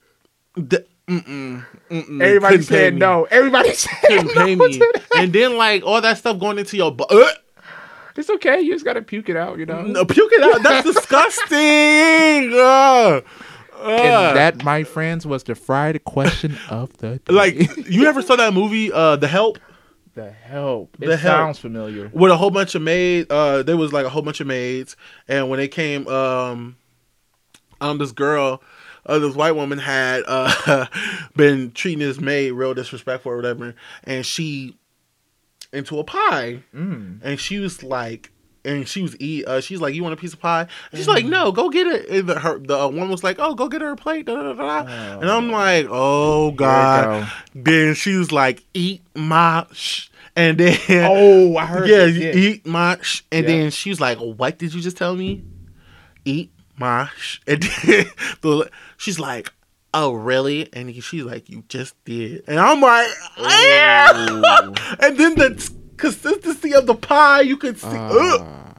the, mm-mm, mm-mm, Everybody couldn't said no. Everybody said Couldn't no. pay me. And then like all that stuff going into your butt. Uh, It's okay. You just gotta puke it out. You know. no, puke it out. That's disgusting. Uh, uh. And that, my friends, was the fried question of the day. like you ever saw that movie, uh, The Help? the help. It The help. sounds familiar. with a whole bunch of maids. Uh, there was like a whole bunch of maids, and when they came, um, um, this girl, uh, this white woman had uh been treating this maid real disrespectful or whatever, and she into a pie, Mm. and she was like. And she was eat. Uh, she's like, "You want a piece of pie?" And she's like, "No, go get it." And the, her, the uh, one was like, "Oh, go get her a plate." Da, da, da, da. And I'm like, "Oh God!" Then she was like, "Eat my," sh-. and then Oh, I heard. yeah, this, you eat my sh-. and Yeah. then she was like, "What did you just tell me?" Eat my sh-. and then the, she's like, "Oh, really?" And he, she's like, "You just did," and I'm like, "Yeah." and then the consistency of the pie, you could see. ugh. Uh,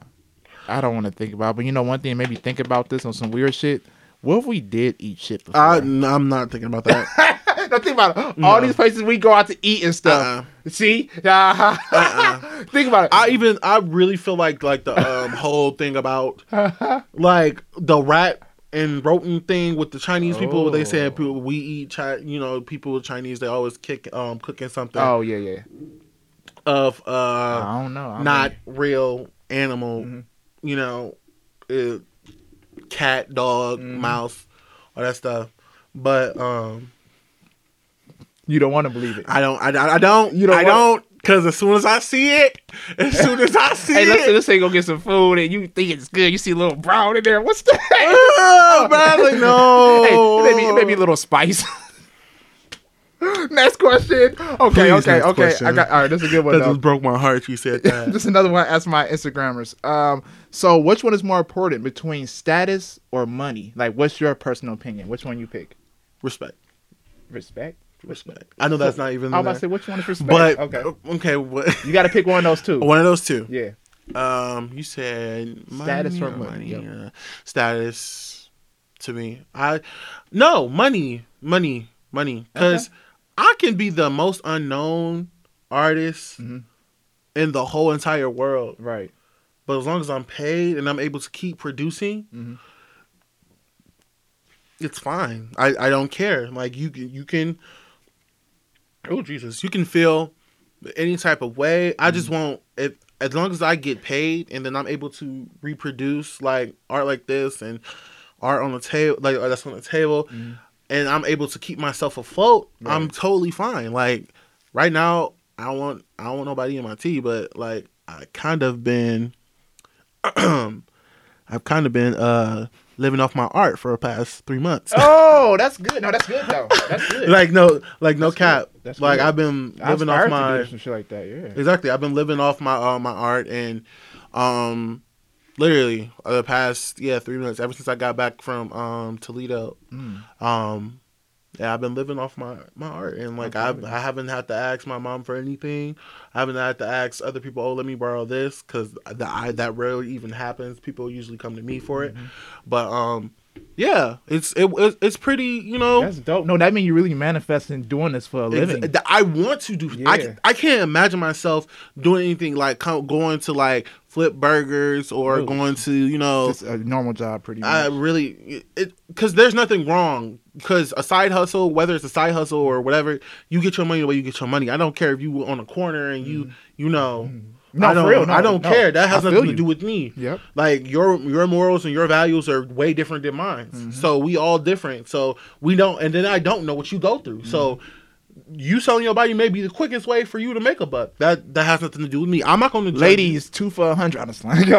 I don't want to think about, it, but you know, one thing maybe think about this on some weird shit. What if we did eat shit before? I, I'm not thinking about that. now think about it. All these places we go out to eat and stuff. Uh-uh. See? Uh, think about it. I even I really feel like like the um, whole thing about like the rat and rodent thing with the Chinese people. They Oh. said people, we eat Chi- you know people with Chinese they always kick um cooking something oh yeah, yeah. of uh I don't know. I not mean, real animal. Mhm. You know, uh, cat, dog, Mhm. mouse, all that stuff. But um, you don't want to believe it. I don't. I, I don't. You don't I don't. Because as soon as I see it, as soon as I see Hey, let's it, let's say go get some food and you think it's good. You see a little brown in there. What's that? oh, man, like, no. Hey, maybe maybe a little spice. next question. Okay, Please, okay, okay. question. I got all right. This is a good one. That though. just broke my heart. You said that. Just another one. Ask my Instagrammers. Um, so which one is more important between status or money? Like, what's your personal opinion? Which one you pick? Respect. Respect. Respect. I know that's not even. I in was about to say which one is respect. But okay, okay, okay. What? you got to pick one of those two. One of those two. Yeah. Um, you said Status money or money, yep. uh, Status to me, I no money, money, money. Because I can be the most unknown artist Mhm. in the whole entire world, Right. but as long as I'm paid and I'm able to keep producing, Mhm. it's fine. I I don't care. Like you can you can. Oh Jesus! You can feel any type of way. I just want if as long as I get paid and then I'm able to reproduce like art like this and art on the table like that's on the table, Mhm. and I'm able to keep myself afloat. I'm totally fine. Like right now, I don't want I don't want nobody in my tea, but like I kind of been, I've kind of been uh living off my art for the past three months. Oh, that's good. No, that's good though. That's good. like no, like no That's cap. good. That's like good. I've been living off my some shit like that. Yeah. exactly. I've been living off my uh, my art and um literally uh, the past yeah three months ever since I got back from um Toledo Mm. um yeah i've been living off my my art and like I've, i haven't had to ask my mom for anything. I haven't had to ask other people oh let me borrow this because that I, that rarely even happens. People usually come to me for it. Mhm. but um yeah it's it, it's- it's pretty you know That's dope. No, that means you're really manifesting doing this for a living. I want to do. I, Yeah. I can't imagine myself doing anything like going to like flip burgers or Ooh. going to you know Just a normal job, pretty much. I really it because there's nothing wrong because a side hustle, whether it's a side hustle or whatever, you get your money the way you get your money. I don't care if you on a corner and you you know. Mm. No, I don't, for real. No, I don't no. care. That has nothing to do with me. Yep. Like your your morals and your values are way different than mine. Mm-hmm. So we all different. So we don't. And then I don't know what you go through. So Mm-hmm. you selling your body may be the quickest way for you to make a buck. That that has nothing to do with me. I'm not going to Ladies, two for a hundred. Honestly,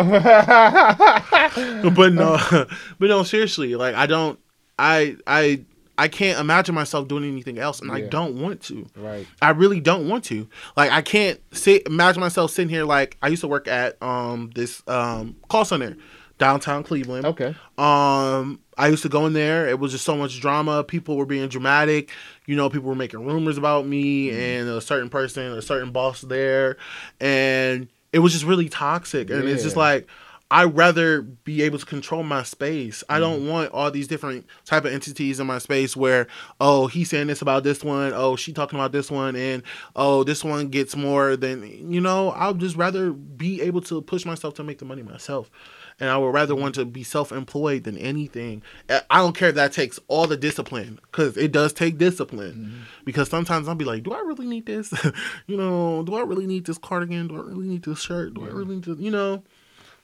but no, but no, seriously, like I don't, I, I, I can't imagine myself doing anything else, and I don't want to. right. I really don't want to. Like I can't sit, imagine myself sitting here. Like I used to work at um this um call center downtown Cleveland. Okay. Um, I used to go in there. It was just so much drama. People were being dramatic. You know, people were making rumors about me and a certain person, a certain boss there, and it was just really toxic. And it's just like I'd rather be able to control my space. I don't mm-hmm. want all these different type of entities in my space where oh he's saying this about this one, oh she talking about this one, and oh this one gets more than you know. I'd just rather be able to push myself to make the money myself. And I would rather want to be self-employed than anything. I I don't care if that takes all the discipline, because it does take discipline. Mm-hmm. Because sometimes I'll be like, do I really need this? you know, do I really need this cardigan? Do I really need this shirt? Do I really need to, you know?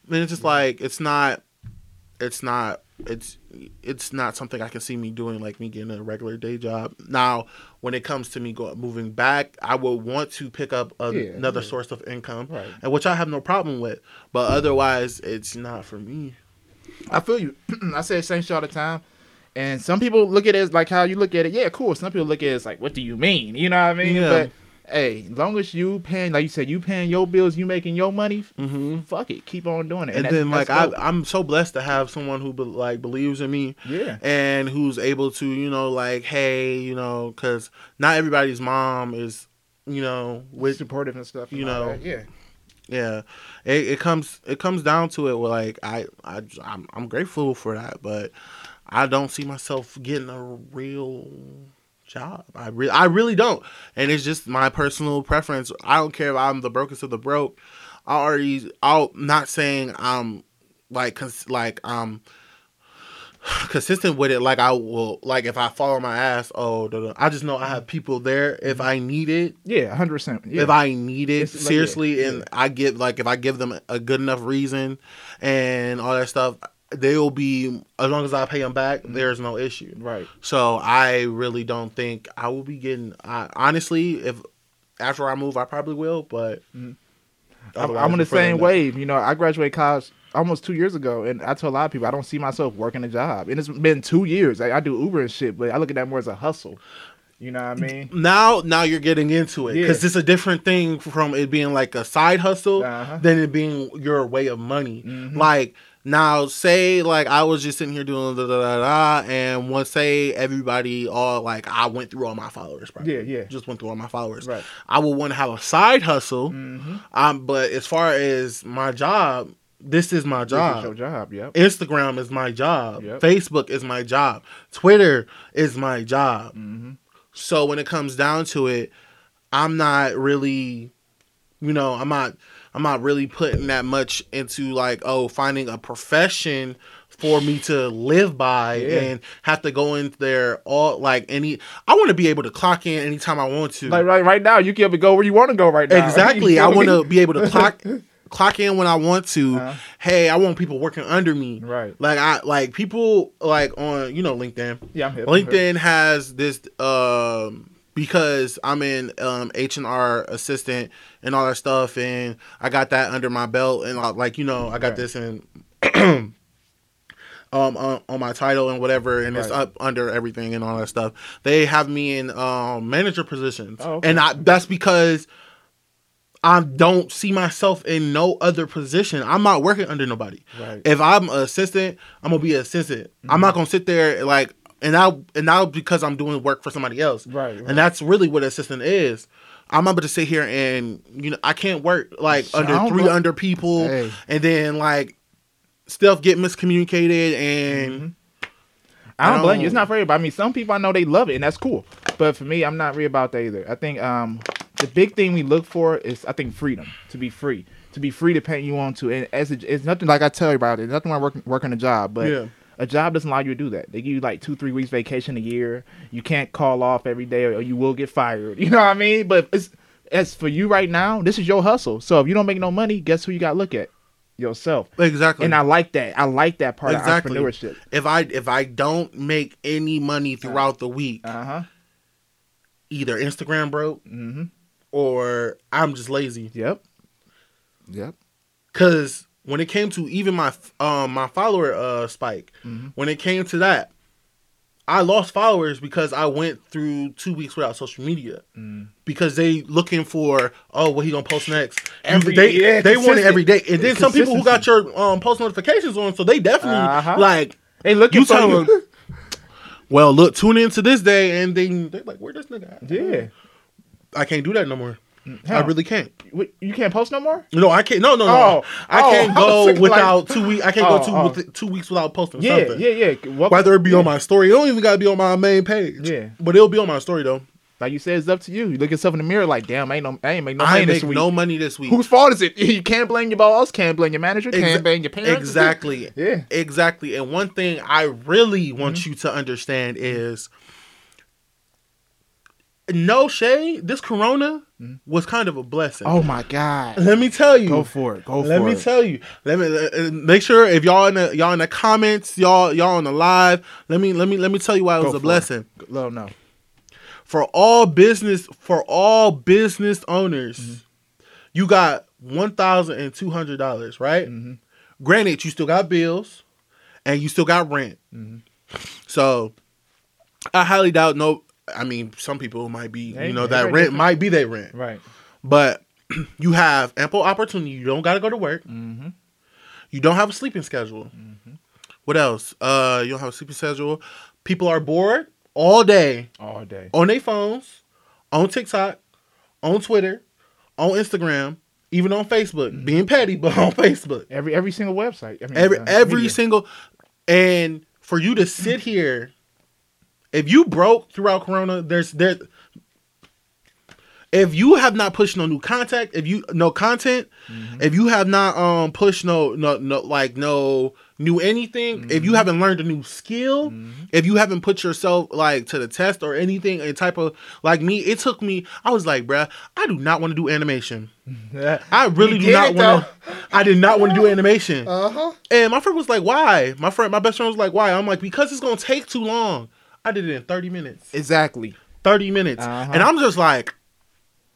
And it's just mm-hmm. like it's not, it's not, it's it's not something I can see me doing like me getting a regular day job. Now, when it comes to me go, moving back, I would want to pick up a, Yeah, another yeah. source of income, Right. and which I have no problem with. But otherwise, it's not for me. I feel you. I say the same shit all the time. And some people look at it as like how you look at it. Yeah, cool. Some people look at it as like, what do you mean? You know what I mean? Yeah. But hey, as long as you paying, like you said, you paying your bills, you making your money. Mm-hmm. Fuck it, keep on doing it. And, that- then like I. I'm so blessed to have someone who be, like believes in me yeah, and who's able to you know like hey you know because not everybody's mom is you know with supportive and stuff. and you know, that. yeah, yeah it, it comes it comes down to it where like I, I I'm, I'm grateful for that but i don't see myself getting a real job. I really i really don't. And it's just my personal preference. I don't care if i'm the brokest of the broke. I already i'm not saying i'm like cons- like um consistent with it. Like i will like if i fall on my ass oh da, da, i just know i have people there if i need it. Yeah, hundred percent. Yeah, if I need it It's like, seriously, yeah, and yeah. I get like if I give them a good enough reason and all that stuff, they'll be as long as I pay them back. Mm-hmm. There's no issue. right. So I really don't think I will be getting. I, honestly, if after I move, I probably will. But I'm, otherwise, I'm on the same wave. You know, I graduated college almost two years ago, and I told a lot of people I don't see myself working a job, and it's been two years. I, I do Uber and shit, but I look at that more as a hustle. You know what I mean? Now, now you're getting into it Yeah. because it's a different thing from it being like a side hustle Uh-huh. than it being your way of money. Mhm. Like now, say like I was just sitting here doing da da da da, and once say everybody all like I went through all my followers, probably. Yeah, yeah. just went through all my followers. Right. I would want to have a side hustle. Mm-hmm. Um, but as far as my job, this is my Job. job. Your job. Yep. Instagram is my job. Yep. Facebook is my job. Twitter is my job. Mm-hmm. So when it comes down to it, I'm not really, you know, I'm not, I'm not really putting that much into like, oh, finding a profession for me to live by Yeah. and have to go in there all like any. I want to be able to clock in anytime I want to. Like right, right now, you can go where you want to go right now. exactly. You I want to be able to clock. Clock in when I want to. Uh-huh. Hey, I want people working under me. Right. Like I like people like on you know LinkedIn. Yeah, I'm hip. I'm. LinkedIn has this um because I'm in um H and R assistant and all that stuff, and I got that under my belt, and uh, like you know I got Right. this in. Um, on, on my title and whatever, and it's up under everything and all that stuff. They have me in um, manager positions, Oh, okay. and I, that's because I don't see myself in no other position. I'm not working under nobody. Right. If I'm an assistant, I'm gonna be an assistant. I'm Mm-hmm. not gonna sit there like and now and now because I'm doing work for somebody else. Right, right. And that's really what assistant is. I'm able to sit here and you know I can't work like I under don't three know. under people Hey. and then like stuff get miscommunicated and Mm-hmm. I don't I blame you. It's don't- not for everybody. I mean, some people I know they love it, and that's cool. But for me, I'm not really about that either. I think um, the big thing we look for is, I think, freedom to be free, to be free to paint you want to. And as a, it's nothing like I tell you about it. Nothing like working working a job, but Yeah. A job doesn't allow you to do that. They give you like two, three weeks vacation a year. You can't call off every day, or you will get fired. You know what I mean? But it's as for you right now, this is your hustle. So if you don't make no money, guess who you got to look at? Yourself. exactly. And I like that. I like that part Exactly. of entrepreneurship. if I if I don't make any money throughout the week, Uh huh. either Instagram broke Mm-hmm. or I'm just lazy. Yep. Yep. Cause when it came to even my um my follower uh spike, Mhm. when it came to that, I lost followers because I went through two weeks without social media Mm. because they looking for oh what he gonna post next. Every- they yeah, they want it every day, and then some people who got your um, post notifications on, so they definitely Uh-huh. like Hey, looking you for you. them. Well, look, tune into this day, and then they're like, "Where this nigga?" At? Yeah. I can't do that no more. I really can't. You can't post no more. No, I can't. No, no, no. Oh, I oh, can't was go without like- two weeks. I can't Oh, go two oh. with two weeks without posting Yeah, something. yeah, yeah. Welcome- Whether it be yeah. on my story, it don't even gotta be on my main page. Yeah. but it'll be on my story though. like you said, it's up to you. You look yourself in the mirror, like, damn, I ain't no, I ain't make no money ain't this make week. no money this week. Whose fault is it? You can't blame your boss, can't blame your manager, Exa- can't blame your parents. Exactly. Yeah. Exactly. And one thing I really want Mm-hmm. you to understand is no shade, this corona was kind of a blessing. Mm-hmm. Oh my god. Let me tell you. Go for it. Go Let for it. Let me tell you. Let me uh, uh, make sure if y'all in the y'all in the comments, y'all y'all on the live. Let me let me let me tell you why it Go was a it. blessing Let 'em know. for all business for all business owners. Mm-hmm. You got one thousand and two hundred dollars, right? Mm-hmm. Granted, you still got bills, and you still got rent. Mm-hmm. So, I highly doubt no. I mean, some people might be, Hey, you know, that rent different. might be their rent, Right. but you have ample opportunity. You don't got to go to work. Mm-hmm. You don't have a sleeping schedule. What else? Uh, you don't have a sleeping schedule. People are bored all day All day. on their phones, on TikTok, on Twitter, on Instagram, even on Facebook. Being petty, but on Facebook. Every every single website. I mean, Every uh, every media. single, and for you to sit here, if you broke throughout Corona, there's there. If you have not pushed no new contact, if you no content, Mm-hmm. if you have not um pushed no no no like no new anything, if you Mm-hmm. haven't learned a new skill, if you haven't put yourself like to the test or anything, a type of like me, it took me. I was like, bruh, I do not want to do animation. I really do not want to. I did not want to do animation. Uh huh. And my friend was like, "Why?" My friend, my best friend was like, "Why?" I'm like, "Because it's gonna take too long." I did it in 30 minutes. Exactly. 30 minutes, Uh-huh. and I'm just like,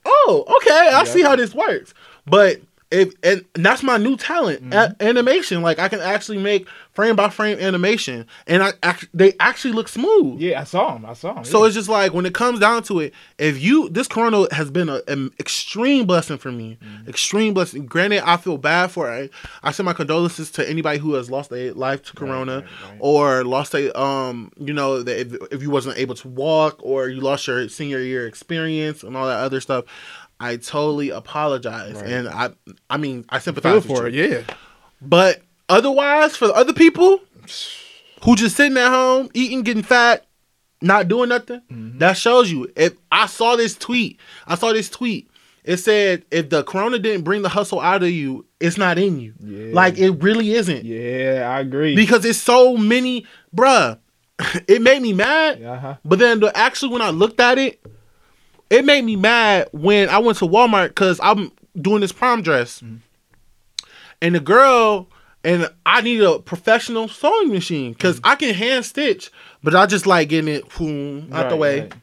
"Oh, okay, I see how this works." But if and that's my new talent, Mm-hmm. a- animation. Like I can actually make frame by frame animation, and I act- they actually look smooth. Yeah, I saw them I saw them So yeah. it's just like when it comes down to it, if you this corona has been a- an extreme blessing for me, Mm-hmm. extreme blessing. Granted, I feel bad for it. I send my condolences to anybody who has lost their life to corona right, right. or lost a um you know that if, if you wasn't able to walk or you lost your senior year experience and all that other stuff. I totally apologize, Right. and I I mean I feel sympathize for with it. you. Yeah. But otherwise, for the other people who just sitting at home, eating, getting fat, not doing nothing, Mm-hmm. that shows you. If I saw this tweet, I saw this tweet. It said, if the corona didn't bring the hustle out of you, it's not in you. Yeah. Like it really isn't. Yeah, I agree. Because it's so many, bruh. It made me mad. uh-huh. But then the, actually, when I looked at it, it made me mad when I went to Walmart because I'm doing this prom dress, Mm-hmm. and the girl and I need a professional sewing machine because Mm-hmm. I can hand stitch, but I just like getting it boom, out the way. right.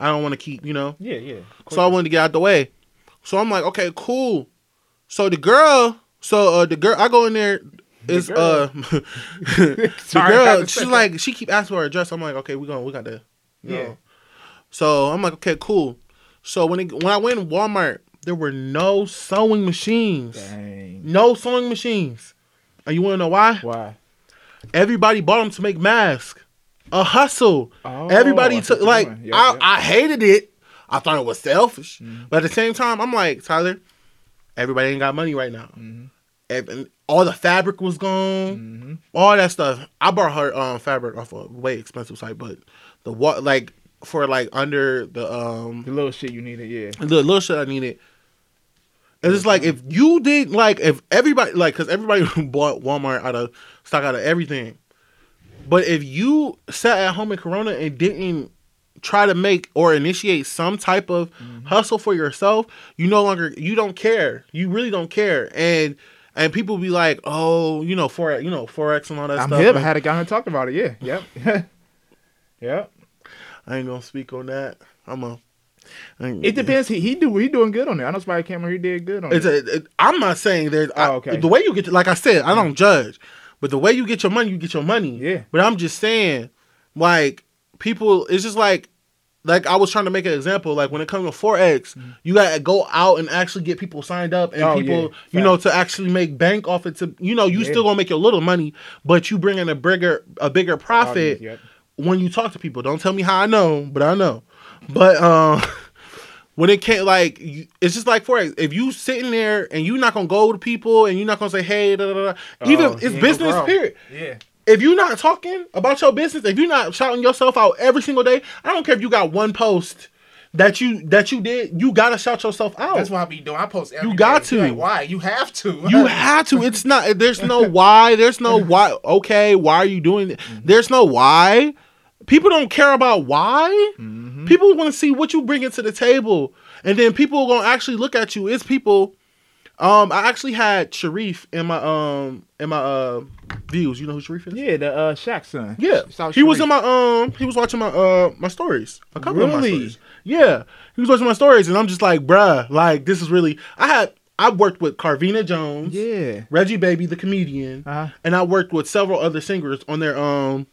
I don't want to keep, you know. Yeah, yeah. So I wanted to get out the way. So I'm like, okay, cool. So the girl, so uh, the girl, I go in there. Is girl. uh, the Sorry, I had girl? She's like, she keep asking for her address. I'm like, okay, we gonna we got to, Yeah. yeah. So I'm like, okay, cool. So when it, when I went in Walmart, there were no sewing machines, Dang. no sewing machines. And you want to know why? Why? Everybody bought them to make masks. A hustle. Oh, Everybody took like. Yep, I, yep. I hated it. I thought it was selfish, Mhm. but at the same time, I'm like Tylur. Everybody ain't got money right now. Mhm. And all the fabric was gone. Mhm. All that stuff. I bought her um fabric off a way expensive site, but the what like for like under the um The little shit you needed, yeah. the little shit I needed. And it's like if you did like if everybody like because everybody bought Walmart out of stock out of everything, but if you sat at home in Corona and didn't try to make or initiate some type of hustle for yourself, you no longer you don't care. You really don't care, and and people be like, oh, you know, forex, you know, forex and all that I'm stuff. hip. I had a guy who talked about it. Yeah. Yep. yep. I ain't gonna speak on that. I'm a. I It depends. He he do he doing good on it. I know somebody came here. He did good on It's it. a, it, I'm not saying there's I- Oh, okay. the way you get like I said I don't judge, but the way you get your money, you get your money. Yeah. But I'm just saying, like people it's just like like I was trying to make an example. Like when it comes to forex, you gotta go out and actually get people signed up and Mm-hmm. Oh, people, yeah. you know, to actually make bank off it. To you know, you Yeah. still gonna make your little money, but you bring in a bigger a bigger profit Yep. When you talk to people. Don't tell me how I know, but I know. But um, when it can't like, it's just like forex. If you sitting there and you're not gonna go to people and you're not gonna say hey, da, da, da, da, even Oh, it's you ain't gonna business period Yeah. if you're not talking about your business, if you're not shouting yourself out every single day, I don't care if you got one post that you that you did, you gotta shout yourself out. That's what I be doing. I post every You got day. to. Like, why? You have to. you have to. It's not. There's no why. There's no why. Okay, why are you doing it? There's no why. People don't care about why. Mm-hmm. People want to see what you bring into the table, and then people are gonna actually look at you. It's people. Um, I actually had Shareef in my um in my uh views. You know who Shareef is? Yeah, the uh, Shaq son. Yeah, South he was in my um. He was watching my uh my stories. A couple of my Really? stories. Yeah, he was watching my stories, and I'm just like, bruh, like this is really. I had I worked with Carvina Jones, Yeah. Reggie Baby, the comedian, Uh-huh. and I worked with several other singers on their um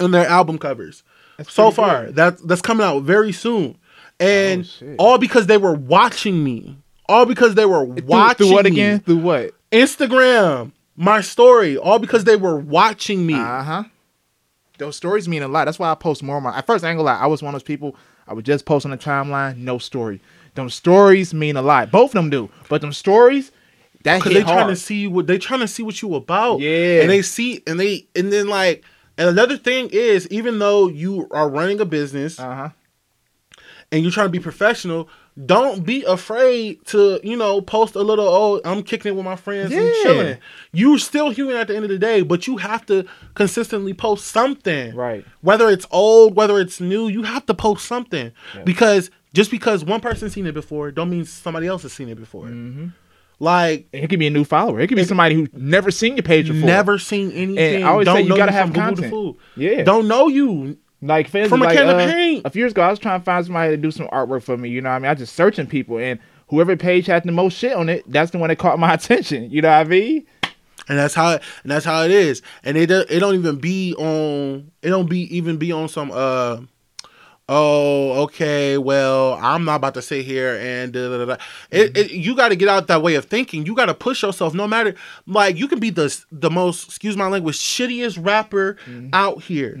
on their album covers. That's so far, good. that that's coming out very soon, and Oh, all because they were watching me. All because they were Through, watching through what me. again? Through what? Instagram, my story. All because they were watching me. Uh huh. Those stories mean a lot. That's why I post more. Of my at first, I ain't gonna lie. I was one of those people. I would just post on the timeline, no story. Them stories mean a lot. Both of them do, but them stories that hit they trying to see what they trying to see what you about. Yeah. and they see and they and then like and another thing is even though you are running a business Uh huh. and you're trying to be professional, don't be afraid to you know post a little. Oh, I'm kicking it with my friends and chilling. You're still human at the end of the day, but you have to consistently post something. Right. Whether it's old, whether it's new, you have to post something Yeah. because just because one person's seen it before, don't mean somebody else has seen it before. Mm-hmm. Like It could be a new follower. It could be somebody who's never seen your page before. Never seen anything. And I always don't say you gotta you have from Boo Boo the content. Food. Yeah. Don't know you. Like fans From a like, can of uh, paint. A few years ago, I was trying to find somebody to do some artwork for me. You know what I mean? I just searching people, and whoever page had the most shit on it, that's the one that caught my attention. You know what I mean? And that's how and that's how it is. And it it don't even be on it don't be even be on some uh oh okay well I'm not about to sit here and da, da, da, da. It, it you got to get out that way of thinking. You got to push yourself no matter like you can be the the most excuse my language shittiest rapper out here.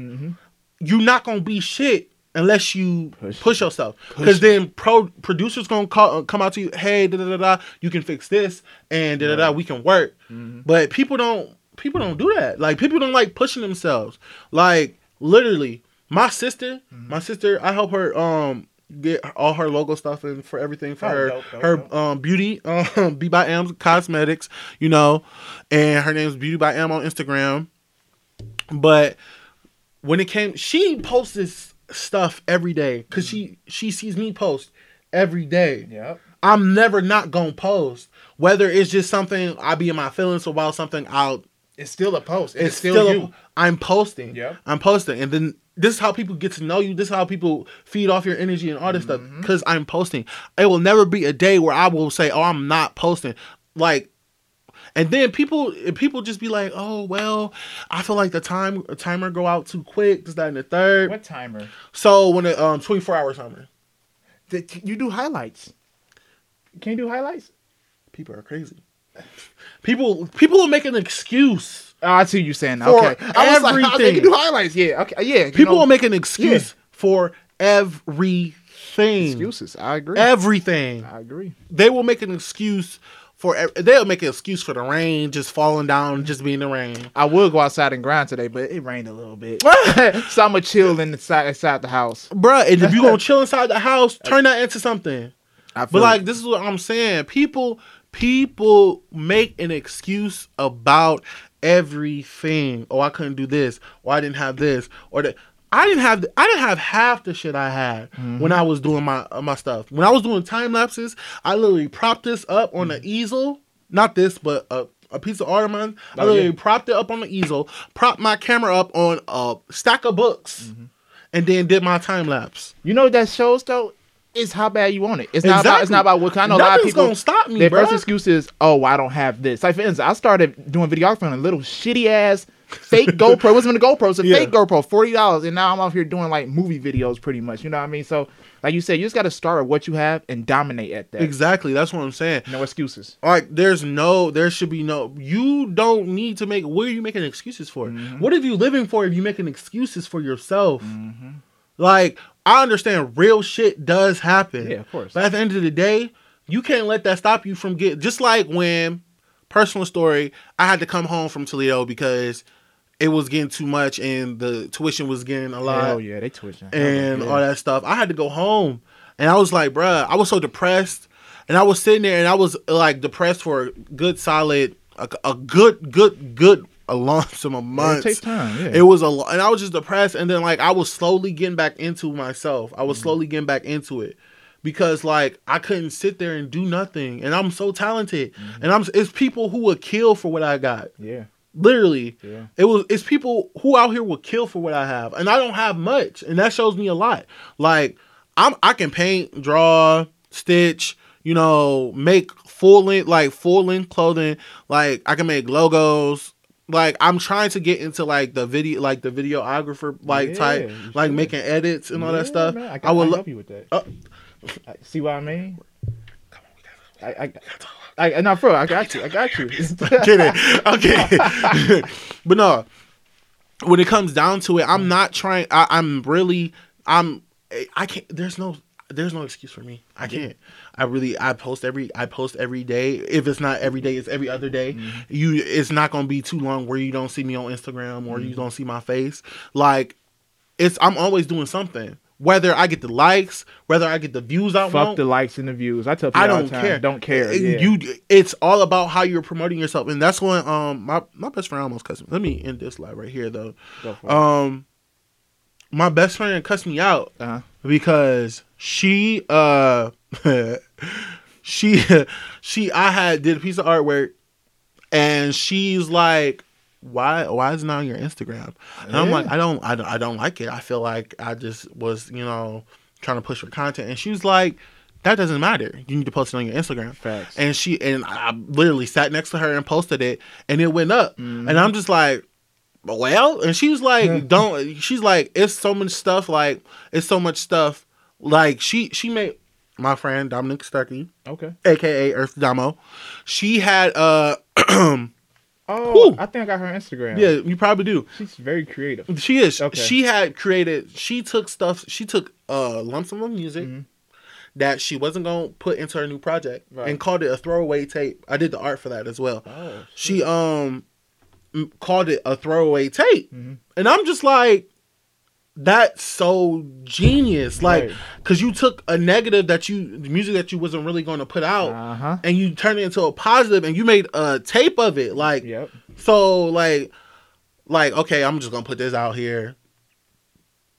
You're not gonna be shit unless you push, Push. yourself. Because then pro producers gonna call, come out to you, hey, da da da da, you can fix this and da da da, we can work. But people don't people don't do that. Like people don't like pushing themselves. Like literally, my sister, my sister, I help her um get all her logo stuff and for everything for Oh, her dope, dope, her dope. um beauty um Be by Am Cosmetics, you know, and her name's Beauty by Am on Instagram. But when it came, she posts this stuff every day because she she sees me post every day. Yep. I'm never not gonna post. Whether it's just something I be in my feelings about something I'll It's still a post. it's, still, you. I'm posting. yeah I'm posting. And then this is how people get to know you. This is how people feed off your energy and all this stuff. Mm-hmm. Because I'm posting. It will never be a day where I will say, Oh, I'm not posting. Like and then people people just be like, Oh, well, I feel like the time timer go out too quick, this, that, and the third. What timer? So when it um twenty four hour timer. Th- You do highlights. Can you do highlights? People are crazy. People people will make an excuse. Oh, I see you're saying. For Okay. I was like, how they can do highlights. Yeah. Okay. Yeah. People know, will make an excuse for everything. excuses. I agree. Everything. I agree. They will make an excuse for. They'll make an excuse for the rain just falling down, just being the rain. I would go outside and grind today, but it rained a little bit. so I'm gonna chill inside inside the house. Bruh, and if you gonna chill inside the house, turn that into something. I But feel like this is what I'm saying. People people make an excuse about everything. Oh, I couldn't do this, or I didn't have this, or that I didn't have I didn't have half the shit I had when mm-hmm. I was doing my uh, my stuff. When I was doing time lapses, I literally propped this up on the mm-hmm. easel. Not this, but a, a piece of art of mine. I Oh, literally yeah. propped it up on the easel, propped my camera up on a stack of books, mm-hmm. and then did my time lapse. you know what that shows though is how bad you want it. It's not about it's not about what I know a lot of people gonna stop me, Their bruh. first excuse is, oh, I don't have this. Like for instance, I started doing videography on a little shitty ass fake GoPro. It wasn't even a GoPro. It's a Yeah. fake GoPro, forty dollars, and now I'm out here doing like movie videos, pretty much. You know what I mean? So, like you said, you just got to start with what you have and dominate at that. Exactly. That's what I'm saying. No excuses. Like, there's no, there should be no. You don't need to make. What are you making excuses for? Mhm. What are you living for if you making excuses for yourself? Mm-hmm. Like, I understand real shit does happen. Yeah, of course. But at the end of the day, you can't let that stop you from getting. Just like when, personal story, I had to come home from Toledo because it was getting too much and the tuition was getting a lot. Oh yeah, they twitching. and Yeah. all that stuff. I had to go home, and I was like, bruh, I was so depressed, and I was sitting there, and I was like depressed for a good solid, a, a good, good, good, a long some It months. takes time. Yeah. It was a lot, and I was just depressed, and then like I was slowly getting back into myself. I Mm-hmm. was slowly getting back into it. Because like I couldn't sit there and do nothing, and I'm so talented, Mm-hmm. and I'm it's people who would kill for what I got, yeah. literally. Yeah. It was it's people who out here will kill for what I have, and I don't have much, and that shows me a lot. Like I'm I can paint, draw, stitch, you know, make full length like full length clothing. Like I can make logos. Like I'm trying to get into like the video, like the videographer like Yeah, type, like should. making edits and all Yeah, that stuff. man, I, I, can, would I lo- help you with that. Uh, see what I mean? I, I, I, no, bro, I got you. I got you. kidding. Okay. but no, when it comes down to it, I'm not trying. I, I'm really. I'm. I can't. There's no. There's no excuse for me. I can't. I really. I post every. I post every day. If it's not every day, it's every other day. You. It's not gonna be too long where you don't see me on Instagram or you don't see my face. Like, it's. I'm always doing something. Whether I get the likes, whether I get the views I Fuck want, the likes and the views. I tell people I don't time, care. don't care. Yeah. You, it's all about how you're promoting yourself, and that's when um my my best friend almost cussed me. Let me end this live right here though. Um, my best friend cussed me out Uh-huh. because she uh she she I had did a piece of artwork, and she's like. Why? Why is it not on your Instagram? And I'm like, I don't, I don't, I don't like it. I feel like I just was, you know, trying to push for content. And she was like, that doesn't matter. You need to post it on your Instagram. Facts. And she and I literally sat next to her and posted it, and it went up. Mhm. And I'm just like, well, and she was like, Yeah. don't. She's like, it's so much stuff. Like, it's so much stuff. Like she she made my friend Dominic Stuckey, okay. aka Earth Damo. She had uh, Oh, Whew. I think I got her Instagram. yeah, you probably do. She's very creative. She is. Okay. She had created. She took stuff. She took uh lumps of music Mhm. that she wasn't gonna put into her new project Right. and called it a throwaway tape. I did the art for that as well. Oh, She um called it a throwaway tape, Mhm. and I'm just like, that's so genius. Like, Right. cause you took a negative that you the music that you wasn't really gonna put out. Uh huh. And you turned it into a positive, and you made a tape of it. Like, Yep. so like, like okay, I'm just gonna put this out here.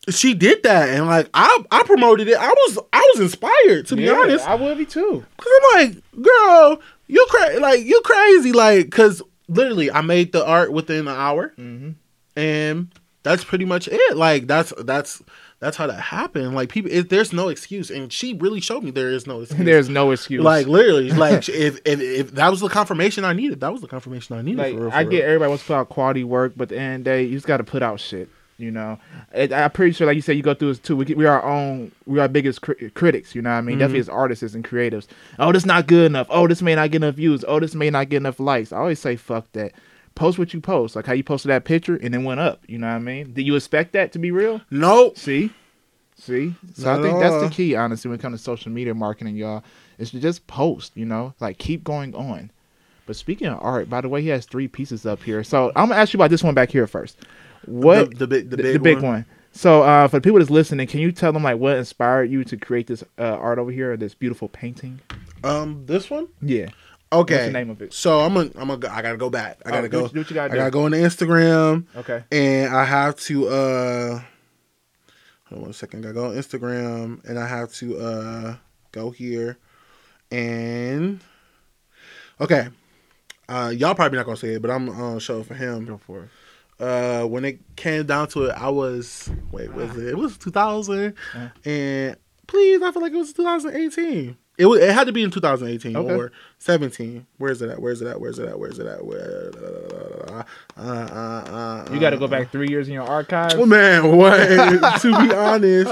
She did that, and like I, I promoted it. I was, I was inspired to be Yeah, honest, I would be too. cause I'm like, girl, you crazy, like you crazy, like, cause literally I made the art within an hour, Mm-hmm. and that's pretty much it. Like that's that's that's how that happened. Like people, it, there's no excuse, and she really showed me there is no excuse. There's no excuse. like literally, like if, if if that was the confirmation I needed, that was the confirmation I needed. like for real, for I real. get everybody wants to put out quality work, but at the end of the day, you just got to put out shit. You know, it, I'm pretty sure, like you said, you go through this too. We, we are our own, we are our biggest cri- critics. You know what I mean? Mhm. Definitely as artists and creatives. Oh, this not good enough. Oh, this may not get enough views. Oh, this may not get enough likes. I always say, fuck that. Post what you post, like how you posted that picture and then went up. You know what I mean? Did you expect that to be real? Nope. See, see. So Not I think that's the key, honestly, when it comes to social media marketing, y'all, is to just post. You know, like keep going on. But speaking of art, by the way, he has three pieces up here. So I'm gonna ask you about this one back here first. What the, the big the, the, big, the big one? one? So uh, for the people that's listening, can you tell them like what inspired you to create this uh, art over here, this beautiful painting? Um, this one. Yeah. Okay. What's the name of it? So I'm gonna I'm gonna I gotta go back. I Oh, gotta do go. what- do what you gotta I do. gotta go into Instagram Okay. and I have to uh. Hold on one second. I gotta go on Instagram and I have to uh go here and okay. Uh, y'all probably not gonna say it, but I'm gonna show it for him. Go for it. uh when it came down to it i was wait was it it was 2000 Uh. and please i feel like it was 2018 It it had to be in 2018 Okay. or 17. Where is it at? Where is it at? Where is it at? Where is it at? Where? Uh, uh, uh, You got to uh, go back three years in your archive. Oh man, what? to be honest,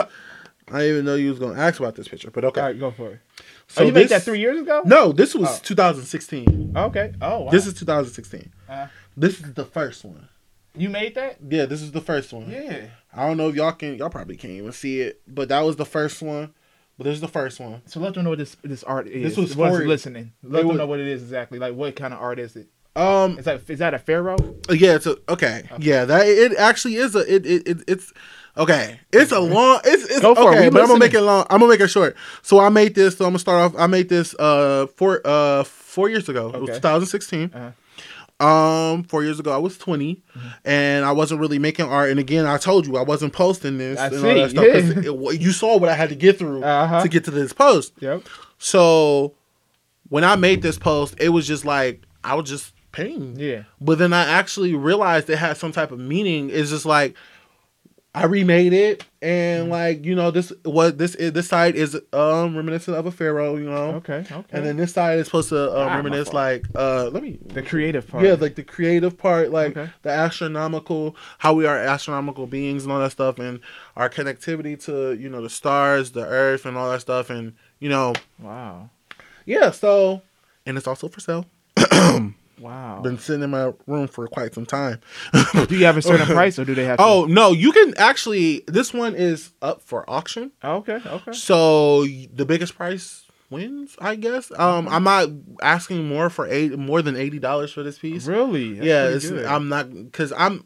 I didn't even know you was gonna ask about this picture, but okay. All right, go for it. So oh, you made that three years ago? No, this was Oh. 2016. Okay. Oh, wow. This is 2016. Uh, This is the first one. you made that? Yeah, this is the first one. Yeah. I don't know if y'all can, y'all probably can't even see it, but that was the first one. But this is the first one. So let them know what this this art is. This was for- listening. Let it them was- know what it is exactly. Like what kind of art is it? Um, Is that is that a pharaoh? yeah, it's a, okay. Yeah, that it actually is a it, it, it it's okay. It's a long. It's it's Go for it. okay, We but I'm gonna make it long. I'm gonna make it short. So I made this. So I'm gonna start off. I made this uh four uh four years ago. It was Okay. 2016. Uh-huh. Um, four years ago, I was 20, Mm-hmm. and I wasn't really making art. And again, I told you I wasn't posting this. I and see, all that stuff yeah. it- you saw what I had to get through Uh-huh. to get to this post. Yep. So when I made this post, it was just like I was just painting. Yeah. But then I actually realized it had some type of meaning. It's just like I remade it, Mm-hmm. and like you know, this what this is. This side is um reminiscent of a pharaoh, you know, Okay. Okay. and then this side is supposed to uh, Ah, reminisce like uh let me the creative part. yeah like the creative part, like Okay. the astronomical, how we are astronomical beings and all that stuff, and our connectivity to you know the stars, the earth, and all that stuff, and you know Wow. yeah. So and it's also for sale. Wow. Been sitting in my room for quite some time. do you have a certain price or do they have? To... Oh no, you can actually. This one is up for auction, Okay. Okay. so the biggest price wins, I guess. Um, I'm not asking more for eight more than eighty dollars for this piece. Really? That's yeah. I'm not because I'm.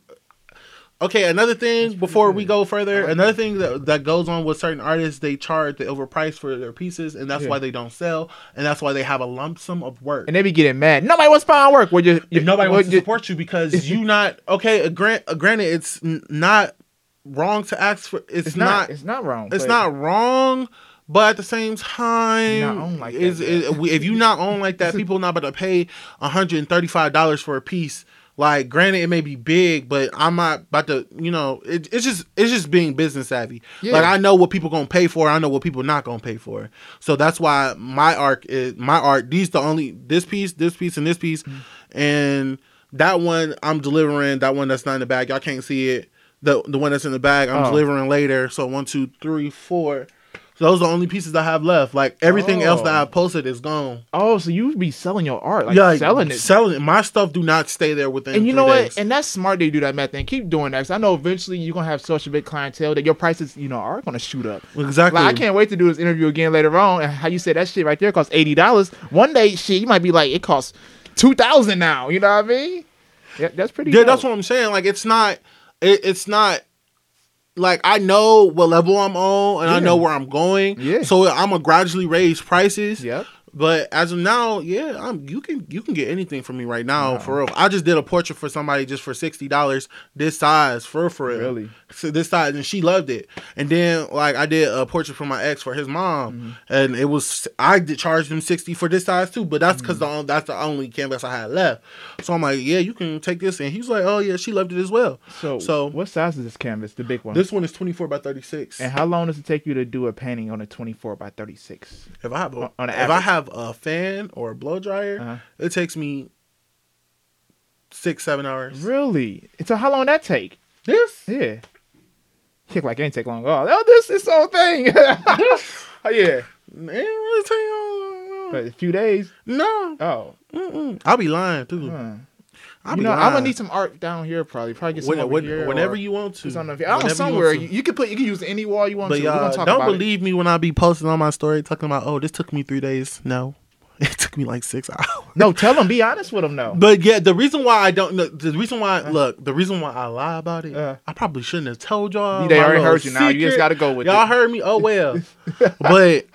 Okay, another thing before we go further, like another thing that, that goes on with certain artists, they charge the overpriced for their pieces, and that's Yeah. why they don't sell, and that's why they have a lump sum of work. and they be getting mad. Nobody wants to buy our work. Well, you, if nobody well, wants to support you because you not okay. Uh, grant, uh, granted, it's n- not wrong to ask for. It's, it's not. not. It's not wrong. it's not wrong, but at the same time, like that, is, is- if you not own like that, people not about to pay hundred and thirty five dollars for a piece. Like, granted, it may be big, but I'm not about to. You know, it, it's just it's just being business savvy. Yeah. Like, I know what people gonna pay for. I know what people not gonna pay for. So that's why my arc is my art. These the only this piece, this piece, and this piece, Mm-hmm. and that one I'm delivering. That one that's not in the bag, y'all can't see it. The the one that's in the bag, I'm Oh. delivering later. So one, two, three, four. So those are the only pieces I have left. Like everything else that Oh. I posted is gone. Oh, so you be selling your art, like yeah, selling it. Selling it. My stuff do not stay there within. and you know days. what? And that's smart that you do that method. And keep doing that. 'cause I know eventually you're gonna have such a big clientele that your prices, you know, are gonna shoot up. exactly. Like I can't wait to do this interview again later on. And how you said that shit right there costs eighty dollars. One day, shit, you might be like, it costs two thousand now. You know what I mean? Yeah, that's pretty. Yeah, dope. that's what I'm saying. Like it's not. It, it's not. Like I know what level I'm on, and I know where I'm going. Yeah. So I'm gonna gradually raise prices. Yep. But as of now, yeah, I'm you can you can get anything from me right now Wow. for real. I just did a portrait for somebody just for sixty dollars, this size for real, for real. Really? So this size, and she loved it. And then like I did a portrait for my ex for his mom, Mm-hmm. and it was I did charge him sixty for this size too. But that's Mm-hmm. because the that's the only canvas I had left. So I'm like, yeah, you can take this, and he's like, oh yeah, she loved it as well. So, So- what size is this canvas? The big one. This one is twenty four by thirty six. and how long does it take you to do a painting on a twenty-four by thirty-six? If I have a, On- on if. I have a fan or a blow dryer, Uh-huh. it takes me six seven hours. Really? So how long that take? This Yeah. Kick like it ain't take long. Oh, oh this this whole thing. oh yeah. Man, really tell you, But a few days. no, Oh. Mm-mm. I'll be lying too. huh. I'll You know. I'm gonna need some art down here. Probably, probably get some When- over when- here. whenever you want to. on the- I don't know somewhere. You, you, can put. You can use any wall you want But to. Y'all talk don't believe me when I be posting on my story talking about, oh, this took me three days. No, it took me like six hours. No, tell them. Be honest with them. No. But yeah, the reason why I don't know, the reason why look, the reason why I lie about it, Uh. I probably shouldn't have told y'all. They already heard you now. You just gotta go with it. y'all heard me. Oh well, but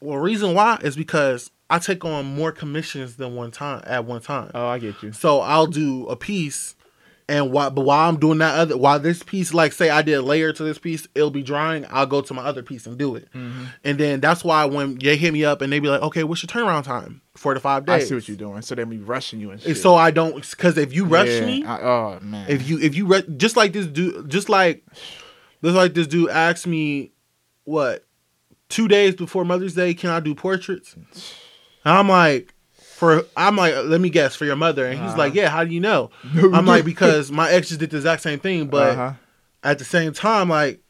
well, reason why is because I take on more commissions than one time at one time. Oh, I get you. So I'll do a piece, and while but while I'm doing that other, while this piece, like say I did a layer to this piece, it'll be drying. I'll go to my other piece and do it, Mm-hmm. and then that's why when they hit me up and they be like, okay, what's your turnaround time? Four to five days. I see what you're doing. So they be rushing you and shit. And so I don't, because if you rush Yeah, me, I- oh man. if you if you just like this dude, just like just like this dude asked me, what two days before Mother's Day, can I do portraits? And I'm like, for I'm like, let me guess for your mother, and he's Uh-huh. like, yeah, how do you know? I'm like, because my ex just did the exact same thing, but Uh-huh. at the same time, like,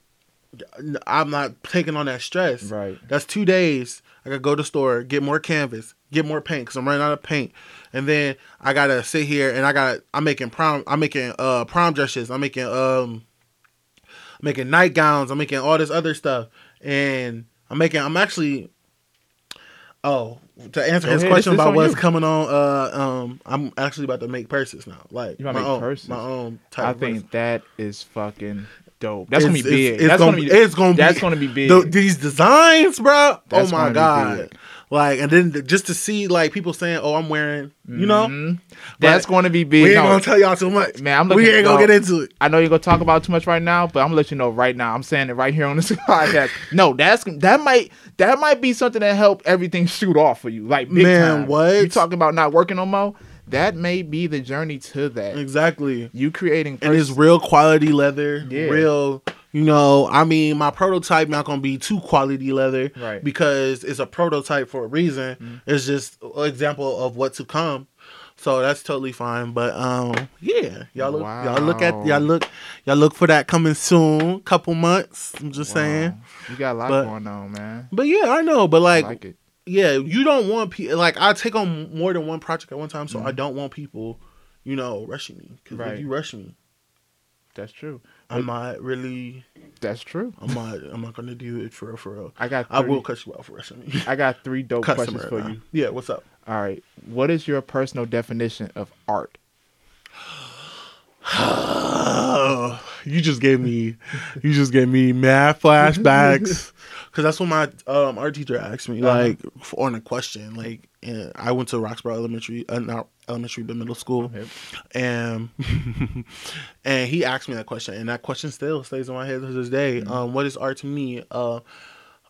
I'm not taking on that stress. Right. That's two days. I gotta go to the store, get more canvas, get more paint because I'm running out of paint, and then I gotta sit here and I got I'm making prom I'm making uh prom dresses. I'm making um I'm making nightgowns. I'm making all this other stuff, and I'm making I'm actually oh to answer Go his ahead, question about what's you. coming on. Uh, um, I'm actually about to make purses now, like my make own purses? my own type. I of purse. think that is fucking dope. That's gonna be big. It's, that's gonna, be. it's gonna be. that's gonna be big. the- these designs, bro. That's oh my gonna god! Like, and then just to see like people saying, "Oh, I'm wearing," you know, Mhm. that's going to be big. we ain't No, gonna tell y'all too much. Man, I'm we ain't gonna no. get into it. I know you're gonna talk about too much right now, but I'm gonna let you know right now. I'm saying it right here on this podcast. No, that's that might that might be something that help everything shoot off for you. Like big Man, time. what? you talking about not working on mo That may be the journey to that. Exactly. You creating And it's real quality leather. Yeah. Real. You know, I mean, my prototype not gonna be too quality leather, Right. Because it's a prototype for a reason. Mhm. It's just an example of what to come. So that's totally fine. But um, yeah, y'all look, y'all look at, y'all look, y'all look for that coming soon. Couple months. I'm just Wow. saying. you got a lot But- going on, man. But yeah, I know. But I like, like it. yeah, you don't want people like I take on more than one project at one time, so I Mhm. don't want people, you know, rushing me. Because Right. if you rush me, That's true. I'm not really. That's true. I'm not. I'm not gonna do it for real. For real. I got. I will cut you out for me. I got three dope Customer. questions for now. you. Yeah. What's up? All right. What is your personal definition of art? you just gave me. You just gave me mad flashbacks. Cause that's what my um, art teacher asked me, Uh-huh. like on a question. Like, and I went to Roxborough Elementary, uh, not elementary, but middle school. Yep. and and he asked me that question, and that question still stays in my head to this day. Mm-hmm. Um, what is art to me? Uh,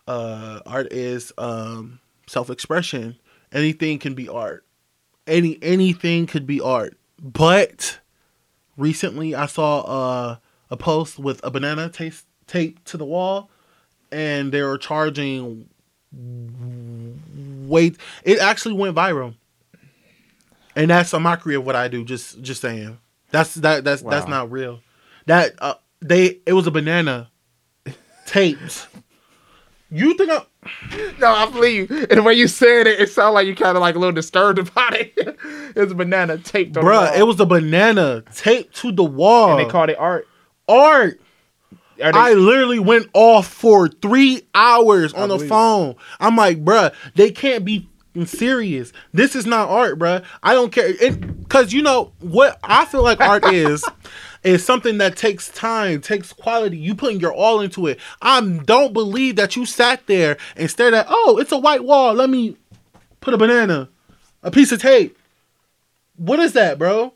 uh, art is um, self-expression. Anything can be art. Any anything could be art. But recently, I saw uh, a post with a banana taste taped to the wall, and they were charging. Wait, it actually went viral and that's a mockery of what I do. Just just saying. That's that that's that's not real. That uh, they it was a banana taped. You think I, No, I believe you. And the way you said it, it sounded like you kind of like a little disturbed about it. it's a banana taped bruh? It was a banana taped to the wall. and they called it art. Art. They- I literally went off for three hours on the believe it. phone. I'm like, bruh, they can't be f***ing serious. This is not art, bruh. I don't care. Because you know what I feel like art is, is something that takes time, takes quality. You putting your all into it. I don't believe that you sat there and stared at, oh, it's a white wall. Let me put a banana, a piece of tape. What is that, bro?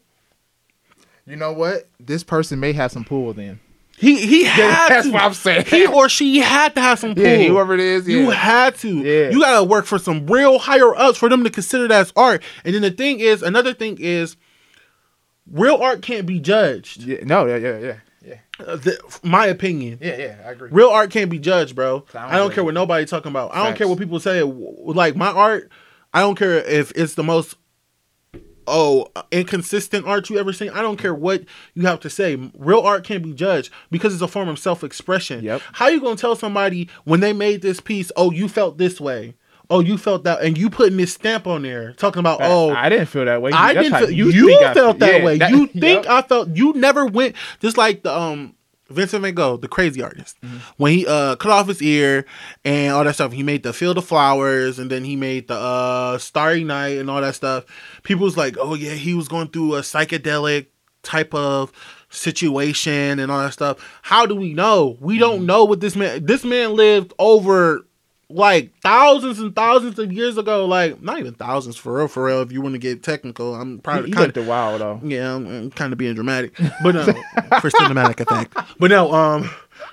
You know what? This person may have some pull then. He he had That's to. what I'm saying. He or she had to have some pull. yeah, whoever it is, yeah. You had to. Yeah. You gotta work for some real higher ups for them to consider that as art. And then the thing is, another thing is, real art can't be judged. yeah, no, yeah, yeah, yeah, yeah, Uh, the, my opinion. yeah, yeah. I agree. Real art can't be judged, bro. I don't I don't care what nobody talking about. I don't care what people say. Like my art, I don't care if it's the most oh inconsistent art you ever seen. I don't care what you have to say. Real art can't be judged because it's a form of self-expression. Yep. How you gonna tell somebody when they made this piece, oh, you felt this way, oh, you felt that, and you putting this stamp on there talking about, oh, I didn't feel that way. I That's didn't feel you, I felt feel. that Yeah, way. that- you think Yep. I felt you never went just like the um Vincent Van Gogh, the crazy artist. Mm-hmm. When he uh cut off his ear and all that stuff, he made the Field of Flowers and then he made the uh Starry Night and all that stuff. People was like, "Oh yeah, he was going through a psychedelic type of situation and all that stuff." How do we know? We Mm-hmm. don't know what this man this man lived over like thousands and thousands of years ago, like not even thousands for real, for real. If you want to get technical, I'm probably kind a while though. yeah, I'm, I'm kind of being dramatic, but no, for cinematic effect. But no, um,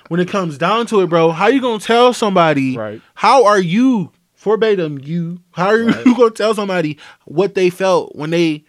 when it comes down to it, bro, how you gonna tell somebody? Right. How are you verbatim? You how are Right. you gonna tell somebody what they felt when they?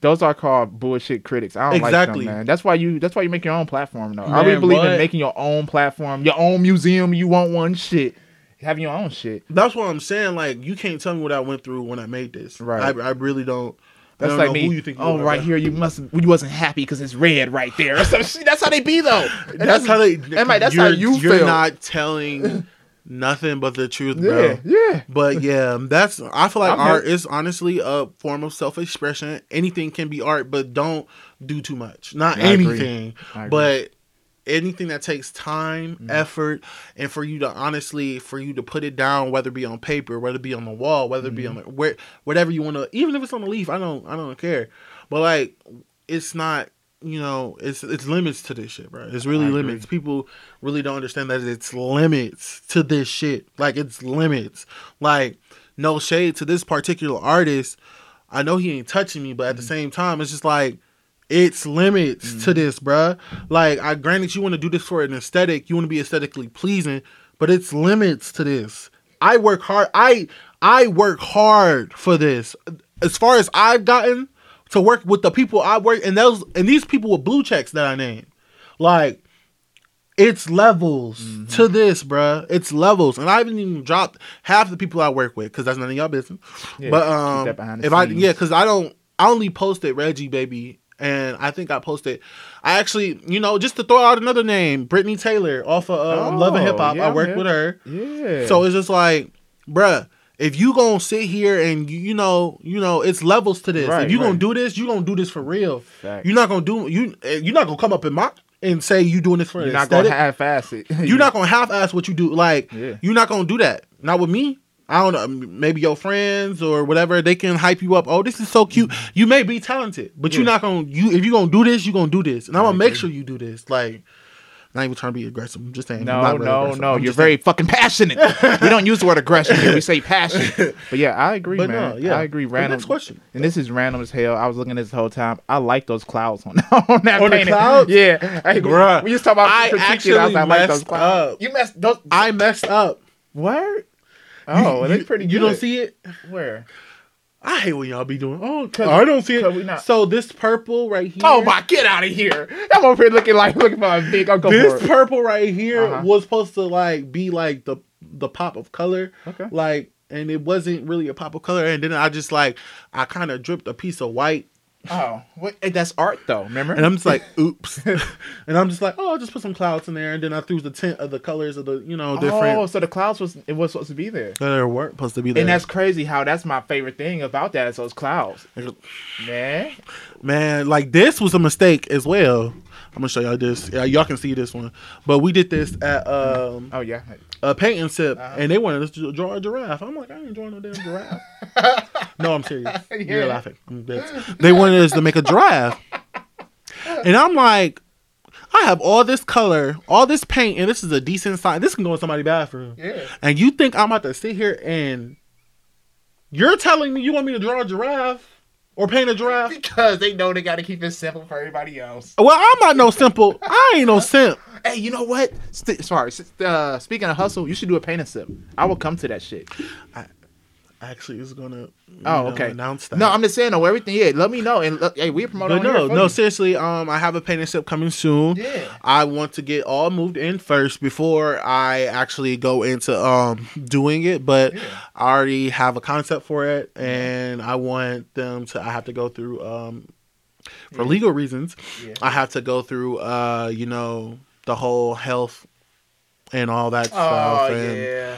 Those are called bullshit critics. I don't Exactly. like them, man. That's why you. That's why you make your own platform, though. I Man, really believe in making your own platform, your own museum. You want one shit. Having your own shit. That's what I'm saying. Like, you can't tell me what I went through when I made this. Right. I, I really don't. I That's like know me. Who you think you oh, right bro. here, you must you wasn't happy because it's red right there. So, see, that's how they be though. And That's how they. and, like, that's how you're- you You're feel. not telling nothing but the truth, bro. yeah. But yeah, that's. I feel like I'm art is honestly a form of self-expression. Anything can be art, but don't do too much. Not I anything, I but anything that takes time, Mhm. effort, and for you to honestly, for you to put it down, whether it be on paper, whether it be on the wall, whether it be on Mm-hmm. the, where, whatever you want to, even if it's on the leaf, I don't, I don't care. But like, it's not. You know, it's it's limits to this shit, bro. It's really I agree. limits. People really don't understand that it's limits to this shit. Like it's limits. Like no shade to this particular artist. I know he ain't touching me, but at the Mm-hmm. same time, it's just like it's limits to Mhm. this, bruh. Like I granted you want to do this for an aesthetic, you want to be aesthetically pleasing, but it's limits to this. I work hard. I I work hard for this. As far as I've gotten to work with the people I work and those and these people with blue checks that I named, like it's levels Mhm. to this, bruh. It's levels, and I haven't even dropped half the people I work with because that's none of y'all business. Yeah, but um, that behind the if I yeah, because I don't, I only posted Reggie baby, and I think I posted. I actually, you know, just to throw out another name, Brittany Taylor off of um, Love and Oh, Hip Hop. yeah, I worked with her, Yeah. so it's just like, bruh. If you gonna sit here and you, know, you know, it's levels to this. Right, if you gonna do this, you gonna do this for real. Fact. You're not gonna do you. eh, You're not gonna come up in my and say you doing this for You're not aesthetic. gonna half-ass it. You're not gonna half ass what you do. Like Yeah. you're not gonna do that. Not with me. I don't know. Maybe your friends or whatever they can hype you up. Oh, this is so cute. Mm-hmm. You may be talented, but you're not gonna. You if you gonna do this, you gonna do this, and I'm gonna make sure you do this. Like, not even trying to be aggressive. I'm just saying. No, really no, aggressive. no. I'm You're very fucking passionate. we don't use the word aggression here. We say passion. But yeah, I agree, But man. no, yeah. I agree. saying. Random. Next question. And this is random as hell. I was looking at this the whole time. I like those clouds on, on that On the clouds? Yeah. Hey, Bruh, we just talk about I actually I like, I like those messed clouds. up. You messed those. I messed up. Word. Oh, you, that's pretty good. You don't see it. where? I hate when y'all be doing. Oh, 'Cause- I don't see it. So this purple right here. Oh my! Get out of here! I'm over here looking like looking for a big. I'll this purple right here Uh-huh. was supposed to like be like the the pop of color Okay. like and it wasn't really a pop of color and then i just like i kind of dripped a piece of white Oh, what? That's art though. Remember? and i'm just like oops and i'm just like oh i'll just put some clouds in there and then i threw the tint of the colors of the you know different. Oh, so the clouds was it was supposed to be there. that weren't supposed to be there And that's crazy how that's my favorite thing about that is those clouds. Man. man like this was a mistake as well i'm gonna show y'all this yeah, y'all can see this one but we did this at um Oh yeah. a painting sip, Uh-huh. and they wanted us to draw a giraffe. I'm like, I ain't drawing no damn giraffe. no, I'm serious. You're laughing. They wanted us to make a giraffe, and I'm like, I have all this color, all this paint, and this is a decent size. This can go in somebody's bathroom. Yeah. And you think I'm about to sit here and you're telling me you want me to draw a giraffe or paint a giraffe? Because they know they got to keep it simple for everybody else. Well, I'm not no simple. I ain't no simp. Hey, you know what? St- sorry. s- Uh, speaking of hustle, you should do a paint and sip. I will come to that shit. Actually, is gonna Oh, know, okay. announce that. No, I'm just saying. though, everything. Yeah, let me know. And look, hey, we promote But no, no, you. seriously. Um, I have a paint and sip coming soon. Yeah. I want to get all moved in first before I actually go into um doing it. But Yeah. I already have a concept for it, and I want them to. I have to go through um for Yeah. legal reasons. Yeah. I have to go through uh you know the whole health and all that stuff. Oh and, yeah.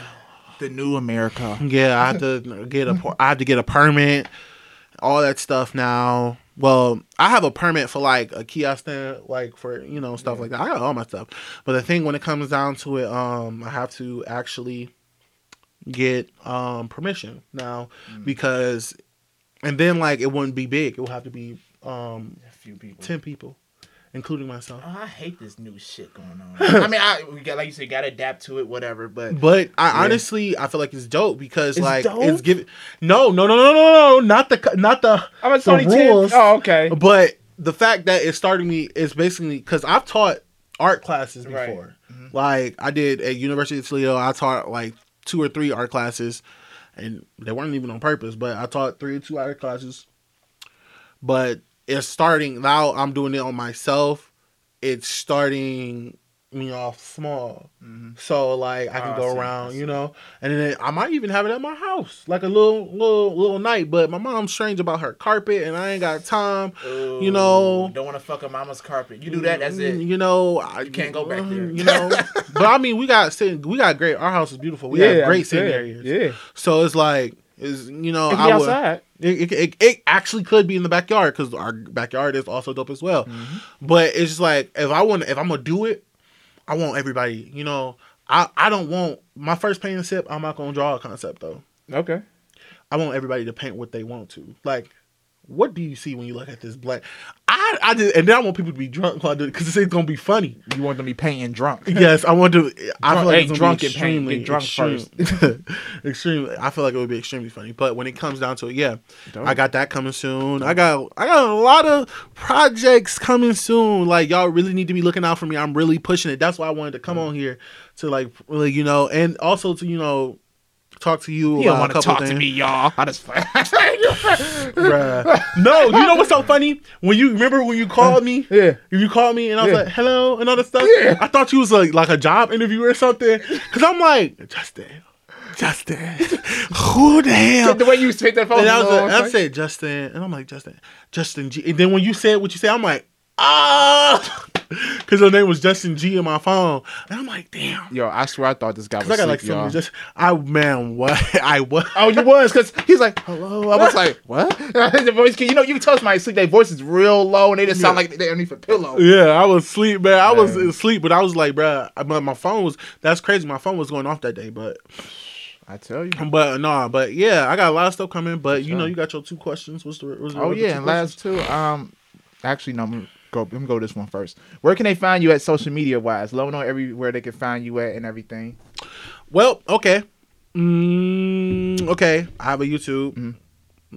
The new America. yeah, I have to get a I have to get a permit, all that stuff now. Well, I have a permit for like a kiosk stand, like for you know stuff like that. I got all my stuff, but the thing when it comes down to it, um, I have to actually get um permission now Mm. because, and then like it wouldn't be big. It would have to be um A few people. ten people, including myself. Oh, I hate this new shit going on. I mean, I we got like you said, got to adapt to it, whatever. But But I Yeah. honestly, I feel like it's dope because It's like dope? it's giving. No, no, no, no, no, no, not the not the I'm at the rules. Oh, okay. But the fact that it started me is basically because I've taught art classes Right. before. Mhm. Like I did at University of Toledo, I taught like two or three art classes, and they weren't even on purpose. But I taught three or two art classes. But it's starting now. I'm doing it on myself. It's starting me off small. Mhm. So like I Oh, can I go I around, you know, and then I might even have it at my house, like a little little little night. But my mom's strange about her carpet, and I ain't got time. You know- don't want to fuck a mama's carpet. You do that, that's it. You know, I, You can't go back there. You know, but I mean, we got sitting, we got great. Our house is beautiful. We have great sitting areas. Yeah, So it's like, is you know, I would. outside. It, it, it, it actually could be in the backyard because our backyard is also dope as well. Mm-hmm. But it's just like if I want, if I'm gonna do it, I want everybody. You know, I I don't want my first painting sip. I'm not gonna draw a concept though. Okay. I want everybody to paint what they want to. Like, what do you see when you look at this black? I I just and then I want people to be drunk while I do because it's gonna be funny. You want them to be painting drunk. Yes, I want to. I feel like it's drunk and paint- get drunk extreme- extremely. I feel like it would be extremely funny. But when it comes down to it, yeah, Dope. I got that coming soon. I got I got a lot of projects coming soon. Like y'all really need to be looking out for me. I'm really pushing it. That's why I wanted to come on here to like really you know and also to you know talk to you. You don't want to talk to me, y'all. I just No, you know what's so funny? When you remember when you called me, Yeah. you called me and I was Yeah. like, "Hello," and all that stuff. Yeah. I thought you was like like a job interview or something. Cause I'm like, Justin, Justin, who the hell? the way you take that phone. And I, was like, I said Justin, and I'm like Justin, Justin G. And then when you said what you said, I'm like, ah, because her name was Justin G in my phone, and I'm like, damn. Yo, I swear I thought this guy was I got like y'all. some just I man what I was. Oh, you was because he's like, hello. I was like, what? the voice, you know, you can tell somebody sleep. Their voice is real low and they just sound like they're underneath a pillow. Yeah, I was asleep, man. I was Man. asleep, but I was like, bruh, my, my phone was. That's crazy. My phone was going off that day, but I tell you. but no, but yeah, I got a lot of stuff coming. But you know, you got your two questions. What's the? What's the Oh yeah, and last two. Um, actually, no. Let me go. Let me go this one first. Where can they find you at social media wise? Let them know everywhere they can find you at and everything. Well, okay. Mm, okay, I have a YouTube. Mhm.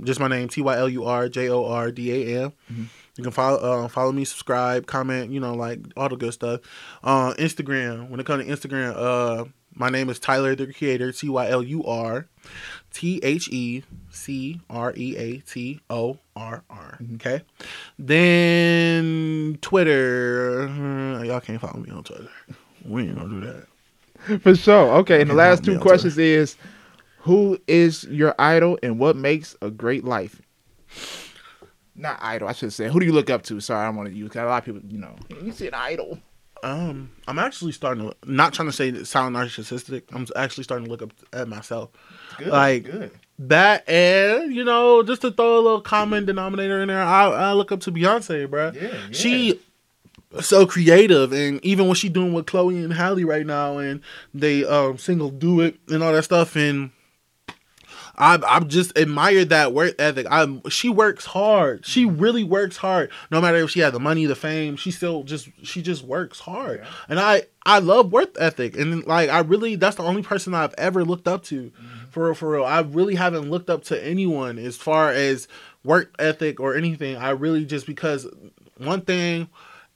Just my name, T Y L U R J O R D A M. Mhm. You can follow uh, follow me, subscribe, comment, you know, like all the good stuff. Uh, Instagram. When it comes to Instagram, uh, my name is Tylur the Creator. T Y L U R T H E C R E A T O R R. Okay. Then Twitter. uh, y'all can't follow me on Twitter. We ain't gonna do that. For sure. Okay, and the last two on questions is, who is your idol and what makes a great life? Not idol, I should say. Who do you look up to? Sorry, I don't want to use. A lot of people, you know, you see an idol. Um, I'm actually starting to not trying to say sound narcissistic. I'm actually starting to look up at myself. Good, Like, good. That and you know, just to throw a little common denominator in there, I, I look up to Beyonce, bruh. Yeah, yeah. She so creative, and even what she doing with Chloe and Halle right now, and they um single do it and all that stuff, and I I just admire that work ethic. I she works hard. She really works hard. No matter if she has the money, the fame, she still just she just works hard. Yeah. And I I love work ethic. And like I really that's the only person I've ever looked up to. For real, for real. I really haven't looked up to anyone as far as work ethic or anything. I really just because one thing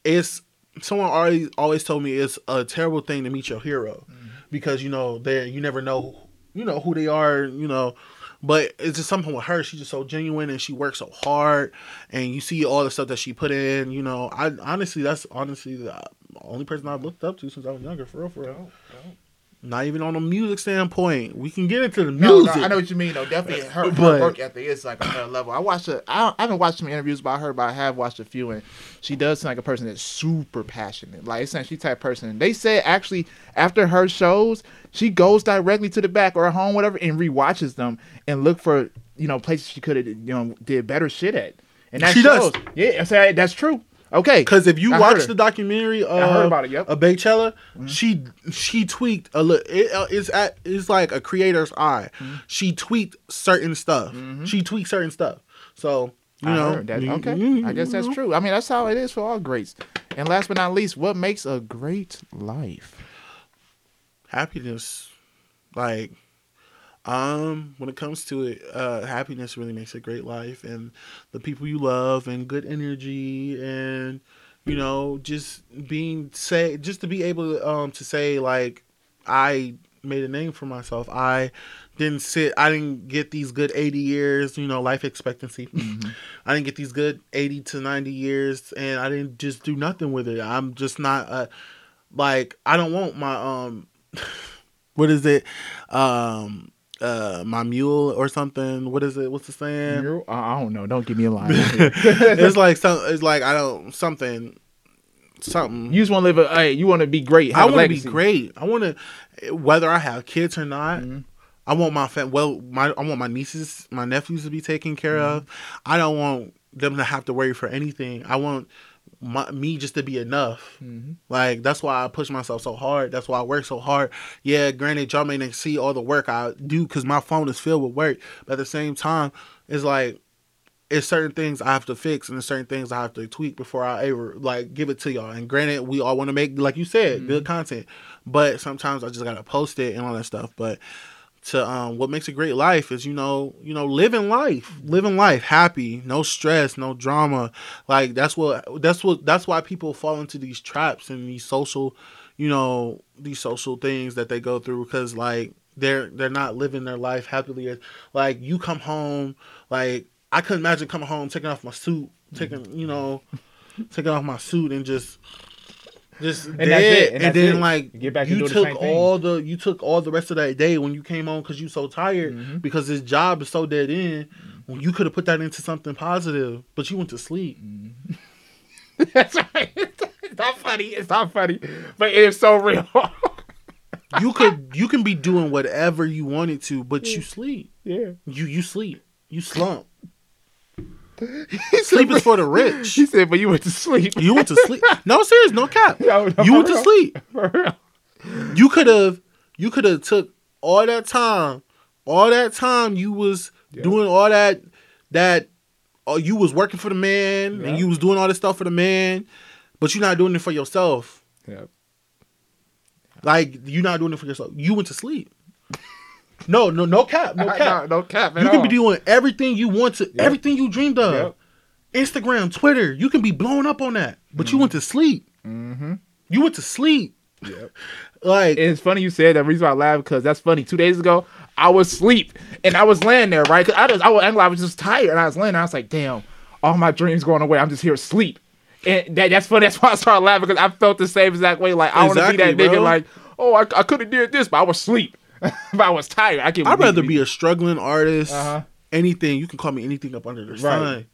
is someone already always told me it's a terrible thing to meet your hero. Because you know they you never know you know who they are you know. But it's just something with her. She's just so genuine and she works so hard and you see all the stuff that she put in you know. I honestly that's honestly the only person i've looked up to since i was younger for real for real not even on a music standpoint we can get into the music no, I know what you mean. though. definitely her, her But- work ethic is like another level. I watched a, I, I haven't watched some interviews about her, but I have watched a few, and she does seem like a person that's super passionate. Like it's like she type person. They say actually after her shows, she goes directly to the back or home, whatever, and rewatches them and look for you know places she could have you know did better shit at. And that She does. Yeah, I say that's true. Okay, Because if you I watch the documentary, uh, I heard about it, yep. Mm-hmm. she she tweaked a little. It, uh, it's at it's like a creator's eye. Mm-hmm. She tweaked certain stuff. She tweaked certain stuff. So you I know, heard that. Okay, I guess that's true. I mean, that's how it is for all greats. And last but not least, what makes a great life? Happiness, like, um, when it comes to it, uh, happiness really makes a great life, and the people you love, and good energy, and you know, just being say, just to be able to, um, to say like, I made a name for myself. I didn't sit. I didn't get these good eighty years. You know, life expectancy. I didn't get these good eighty to ninety years, and I didn't just do nothing with it. I'm just not a. like I don't want my um, what is it, um, uh, my mule or something. What is it? What's the saying? You're- I don't know. Don't give me a line. it's like some. It's like I don't something, something. you just want to live a. Hey, you want to be great. I want to be great. I want to, whether I have kids or not. Mhm. I want my fam- well, my I want my nieces, my nephews to be taken care of. I don't want them to have to worry for anything. I want my, me just to be enough. Mhm. Like that's why I push myself so hard. That's why I work so hard. Yeah, granted, y'all may not see all the work I do because my phone is filled with work. But at the same time, it's like it's certain things I have to fix and there's certain things I have to tweak before I ever like give it to y'all. And granted, we all want to make like you said, good content. But sometimes I just gotta post it and all that stuff. But to um what makes a great life is you know you know living life living life happy no stress no drama. Like that's what that's what that's why people fall into these traps and these social you know these social things that they go through because like they're they're not living their life happily. Like you come home like i couldn't imagine coming home taking off my suit taking you know taking off my suit and just just And dead, that's it, and and, that's then it. like You get back you do the took same thing. all the you took all the rest of that day when you came home because you so tired Mhm. because this job is so dead in. Well, you could have put that into something positive, but you went to sleep. That's right. It's not funny. It's not funny, but it's so real. You could you can be doing whatever you wanted to, but you sleep. yeah. You you sleep. You slump. He Sleep is for the rich. He said, but you went to sleep. You went to sleep. No serious, no cap. No, no, You went to sleep. For real. You could have you could have took all that time, all that time you was Yeah. doing all that that oh, you was working for the man Yeah. and you was doing all this stuff for the man, but you're not doing it for yourself. Yeah. Like you're not doing it for yourself. You went to sleep. No, no, no cap, no cap. No, no cap you can all. be doing everything you want to, everything you dreamed of. Yep. Instagram, Twitter, you can be blowing up on that, but you went to sleep. Mm-hmm. You went to sleep. Yep. Like It's funny you said that. Reason why I laugh because that's funny. Two days ago, I was asleep and I was laying there, right? Cause I was, I was, I was just tired and I was laying. there. I was like, damn, all my dreams going away. I'm just here asleep. And that, that's funny. That's why I started laughing because I felt the same exact way. Like I want to be that Exactly, nigga. bro. Like, oh, I, I could have did this, but I was asleep. but I was tired. I can. I'd rather be a struggling artist. Uh-huh. Anything you can call me anything up under the sun,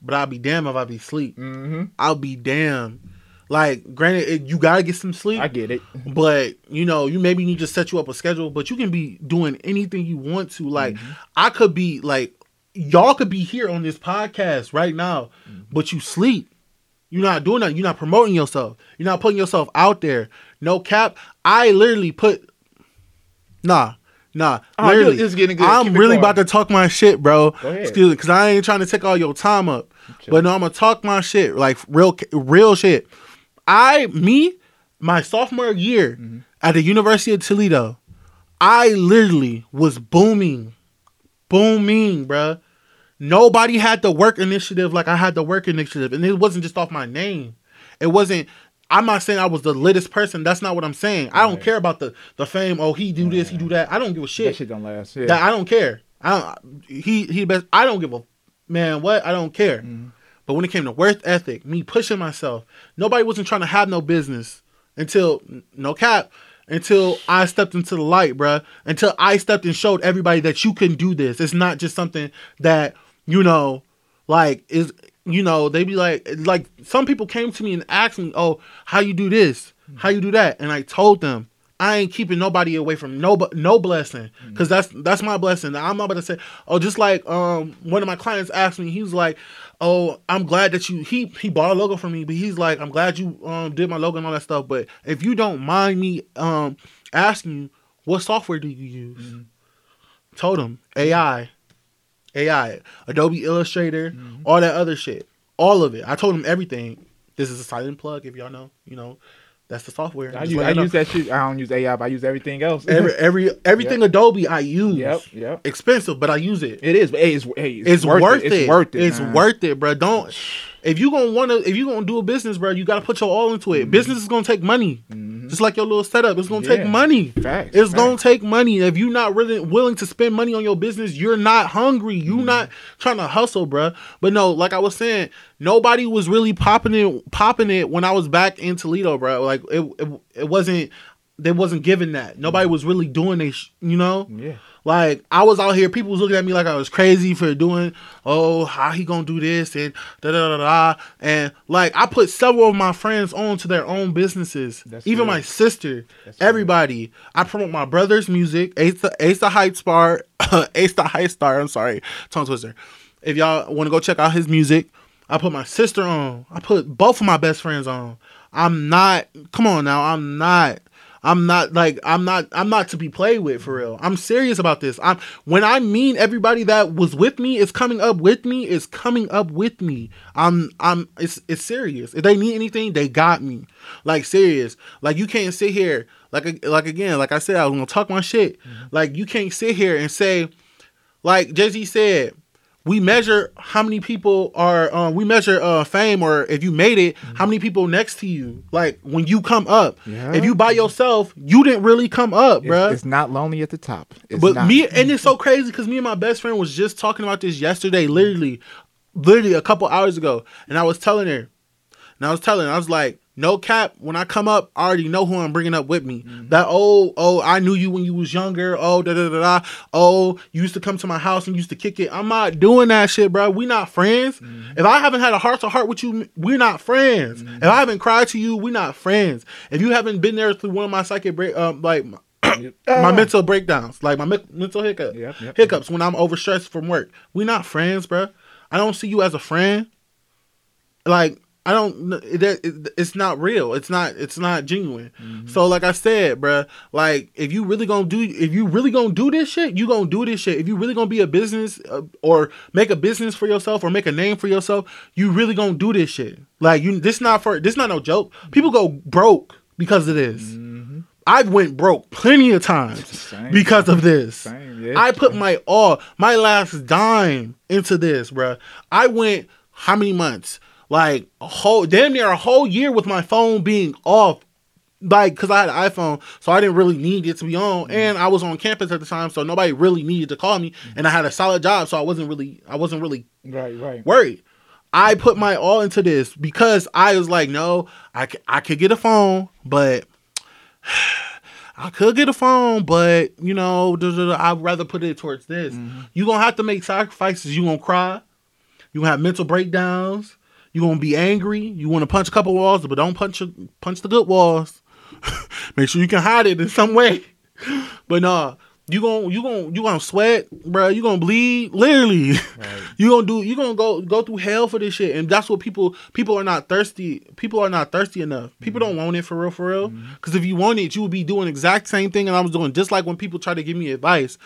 but I'll be damn if I be sleep. Mm-hmm. I'll be damn. Like, granted, it, you gotta get some sleep, I get it. but you know, you maybe need to set you up a schedule. But you can be doing anything you want to. Like, Mm-hmm. I could be like, y'all could be here on this podcast right now, Mm-hmm. but you sleep. You're not doing that. You're not promoting yourself. You're not putting yourself out there. No cap. I literally put. Nah, nah. Oh, literally, it's getting good. I'm Keep really about to talk my shit, bro. Excuse me, because I ain't trying to take all your time up. But no, I'm gonna talk my shit, like real, real shit. I, me, my sophomore year Mm-hmm. at the University of Toledo, I literally was booming, booming, bruh. Nobody had the work initiative like I had the work initiative, and it wasn't just off my name. It wasn't. I'm not saying I was the littest person. That's not what I'm saying. I don't care about the the fame. Oh, he do this, he do that. I don't give a shit. That shit. don't last. Yeah. That I don't care. I don't, he he best. I don't give a man what. I don't care. Mhm. But when it came to worth ethic, me pushing myself, nobody wasn't trying to have no business until no cap until I stepped into the light, bruh. Until I stepped and showed everybody that you can do this. It's not just something that you know, like is you know they be like like some people came to me and asked me, oh, how you do this, how you do that, and I told them. I ain't keeping nobody away from no no blessing because that's that's my blessing. I'm not about to say oh just like um one of my clients asked me he was like oh I'm glad that you he he bought a logo for me but he's like I'm glad you um did my logo and all that stuff but if you don't mind me um asking you what software do you use told him AI AI Adobe Illustrator mm-hmm. all that other shit all of it I told him everything this is a silent plug if y'all know you know that's the software I use, I use that shit. I don't use AI, but I use everything else. every every everything Adobe I use. yep, yep. Expensive, but I use it. It is, but hey, it's, hey, It's, worth, it. It's worth it. It's man. worth it, bro. Don't. if you gonna wanna if you gonna do a business, bro, you gotta put your all into it. Mm-hmm. Business is gonna take money. Mm-hmm. Just like your little setup, it's gonna take Mm-hmm. Money. Facts, It's gonna take money. If you're not really willing to spend money on your business, you're not hungry. You Mm-hmm. not trying to hustle, bruh. But no, like I was saying, nobody was really popping it, popping it when I was back in Toledo, bro. Like it, it, it wasn't. They wasn't giving that. Nobody mm. was really doing it. You know. Yeah. Like I was out here, people was looking at me like I was crazy for doing, oh, how he gonna do this and da da da da. And like I put several of my friends on to their own businesses. That's Even good. my sister, That's good. everybody. I promote my brother's music, Ace the Ace the Hype Star, Ace the Hype Star. I'm sorry, tongue twister. If y'all want to go check out his music, I put my sister on. I put both of my best friends on. I'm not. Come on now, I'm not. I'm not like I'm not I'm not to be played with for real. I'm serious about this. I'm when I mean everybody that was with me is coming up with me is coming up with me. I'm I'm it's it's serious. If they need anything, they got me. Like serious. Like you can't sit here like like again like I said I was gonna talk my shit. Mm-hmm. Like you can't sit here and say like Jay Z said. We measure how many people are. Um, we measure uh, fame, or if you made it, how many people next to you. Like when you come up, Yeah. if you by yourself, you didn't really come up, bruh. it's not lonely at the top. It's but not. me and it's so crazy because me and my best friend was just talking about this yesterday, literally, literally a couple hours ago, and I was telling her, and I was telling her, I was like, no cap, when I come up, I already know who I'm bringing up with me. That oh oh, I knew you when you was younger. Oh da da da da. Oh, you used to come to my house and used to kick it. I'm not doing that shit, bro. We not friends. If I haven't had a heart to heart with you, we're not friends. If I haven't cried to you, we're not friends. If you haven't been there through one of my psychic break, um, like my Ah. mental breakdowns, like my me- mental hiccup, Yep, yep. hiccups when I'm overstressed from work. We not friends, bro. I don't see you as a friend. Like I don't. It, it, it's not real. It's not. It's not genuine. Mm-hmm. So like I said, bro. Like if you really gonna do, if you really gonna do this shit, you gonna do this shit. If you really gonna be a business uh, or make a business for yourself or make a name for yourself, you really gonna do this shit. Like you, this not for. This not no joke. People go broke because of this. I've went broke plenty of times Same. because of this. Same, yeah. I put my all, my last dime into this, bruh. I went how many months? Like a whole, damn near a whole year with my phone being off. Like, cause I had an iPhone, so I didn't really need it to be Mm-hmm. on, and I was on campus at the time, so nobody really needed to call me, and I had a solid job, so I wasn't really, I wasn't really right, right. worried. I put my all into this because I was like, no, I, c- I could get a phone, but I could get a phone, but you know, I'd rather put it towards this. You're gonna have to make sacrifices. You're gonna cry. You're gonna have mental breakdowns. You're gonna be angry. You want to punch a couple walls, but don't punch punch the good walls. Make sure you can hide it in some way. But nah, you gonna you gonna you gonna sweat, bro. You gonna bleed, literally. you gonna do you gonna go go through hell for this shit, and that's what people people are not thirsty. People are not thirsty enough. People don't mm-hmm. want it for real, for real. Mm-hmm. Because if you want it, you would be doing exact same thing, and I was doing just like when people try to give me advice.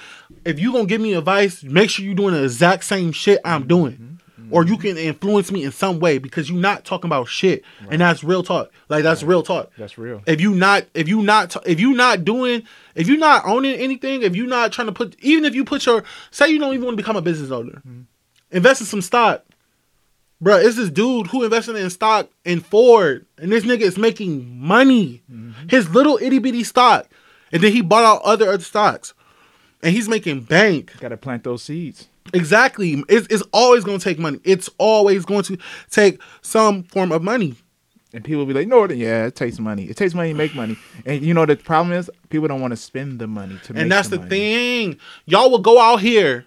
If you gonna give me advice, make sure you're doing the exact same shit I'm doing. Mm-hmm. Or you can influence me in some way because you're not talking about shit, and that's real talk. Like that's real talk That's real. if you not if you not if you not doing if you not owning anything if you not trying to put even if you put your say you don't even want to become a business owner mm-hmm. invest in some stock bro. it's this dude who invested in stock in Ford, and this nigga is making money. Mm-hmm. His little itty bitty stock, and then he bought out other other stocks, and he's making bank. Got to plant those seeds. Exactly, it's, it's always going to take money. It's always going to take some form of money. And people be like, no, yeah, it takes money. It takes money to make money. And you know, the problem is people don't want to spend the money to make And that's the, money. thing. Y'all will go out here.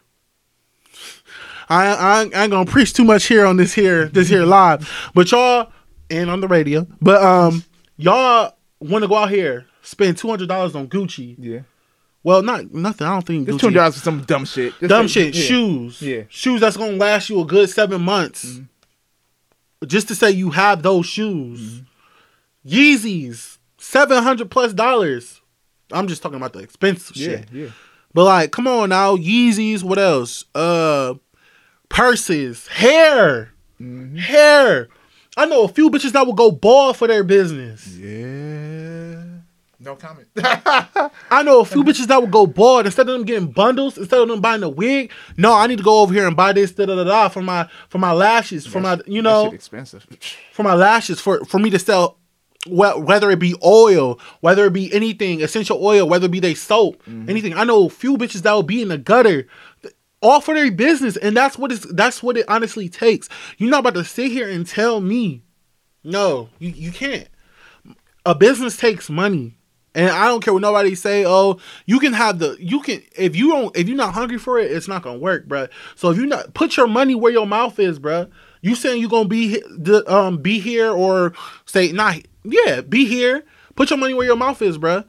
I, I, I ain't gonna preach too much here on this here this here live, but y'all and on the radio. But um, y'all want to go out here spend two hundred dollars on Gucci. Yeah. Well, not nothing. I don't think Just Gucci. $2 for some dumb shit. Just Dumb say- shit. yeah. Shoes. Yeah. Mm-hmm. Shoes that's gonna last you a good seven months. Just to say you have those shoes. Mm-hmm. Yeezys, seven hundred plus dollars. I'm just talking about the expensive Yeah, shit. yeah. But like, come on now, Yeezys. What else? Uh, purses, hair, Mm-hmm. hair. I know a few bitches that will go bald for their business. Yeah. No comment. I know a few bitches that would go bald instead of them getting bundles, instead of them buying a wig. No, I need to go over here and buy this da da da da for my for my lashes, for my you know expensive. for my lashes for for me to sell wh- whether it be oil whether it be anything essential oil whether it be they soap anything. I know a few bitches that will be in the gutter. All for their business and that's what it's that's what it honestly takes. You're not about to sit here and tell me no you, you can't. A business takes money and I don't care what nobody say. Oh, you can have the you can if you don't if you're not hungry for it, it's not gonna work, bruh. So if you not put your money where your mouth is, bruh. You saying you gonna be the um be here or say not? Yeah, be here. Put your money where your mouth is, bruh.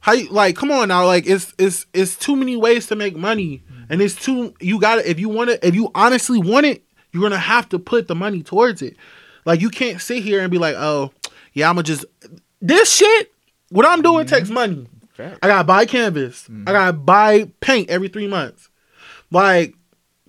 How you like? Come on now, like it's it's it's too many ways to make money, and it's too you got to If you want it, if you honestly want it, you're gonna have to put the money towards it. Like you can't sit here and be like, oh yeah, I'm gonna just this shit. What I'm doing mm-hmm. takes money. Fact. I gotta buy canvas. I gotta mm-hmm. buy paint every three months. Like,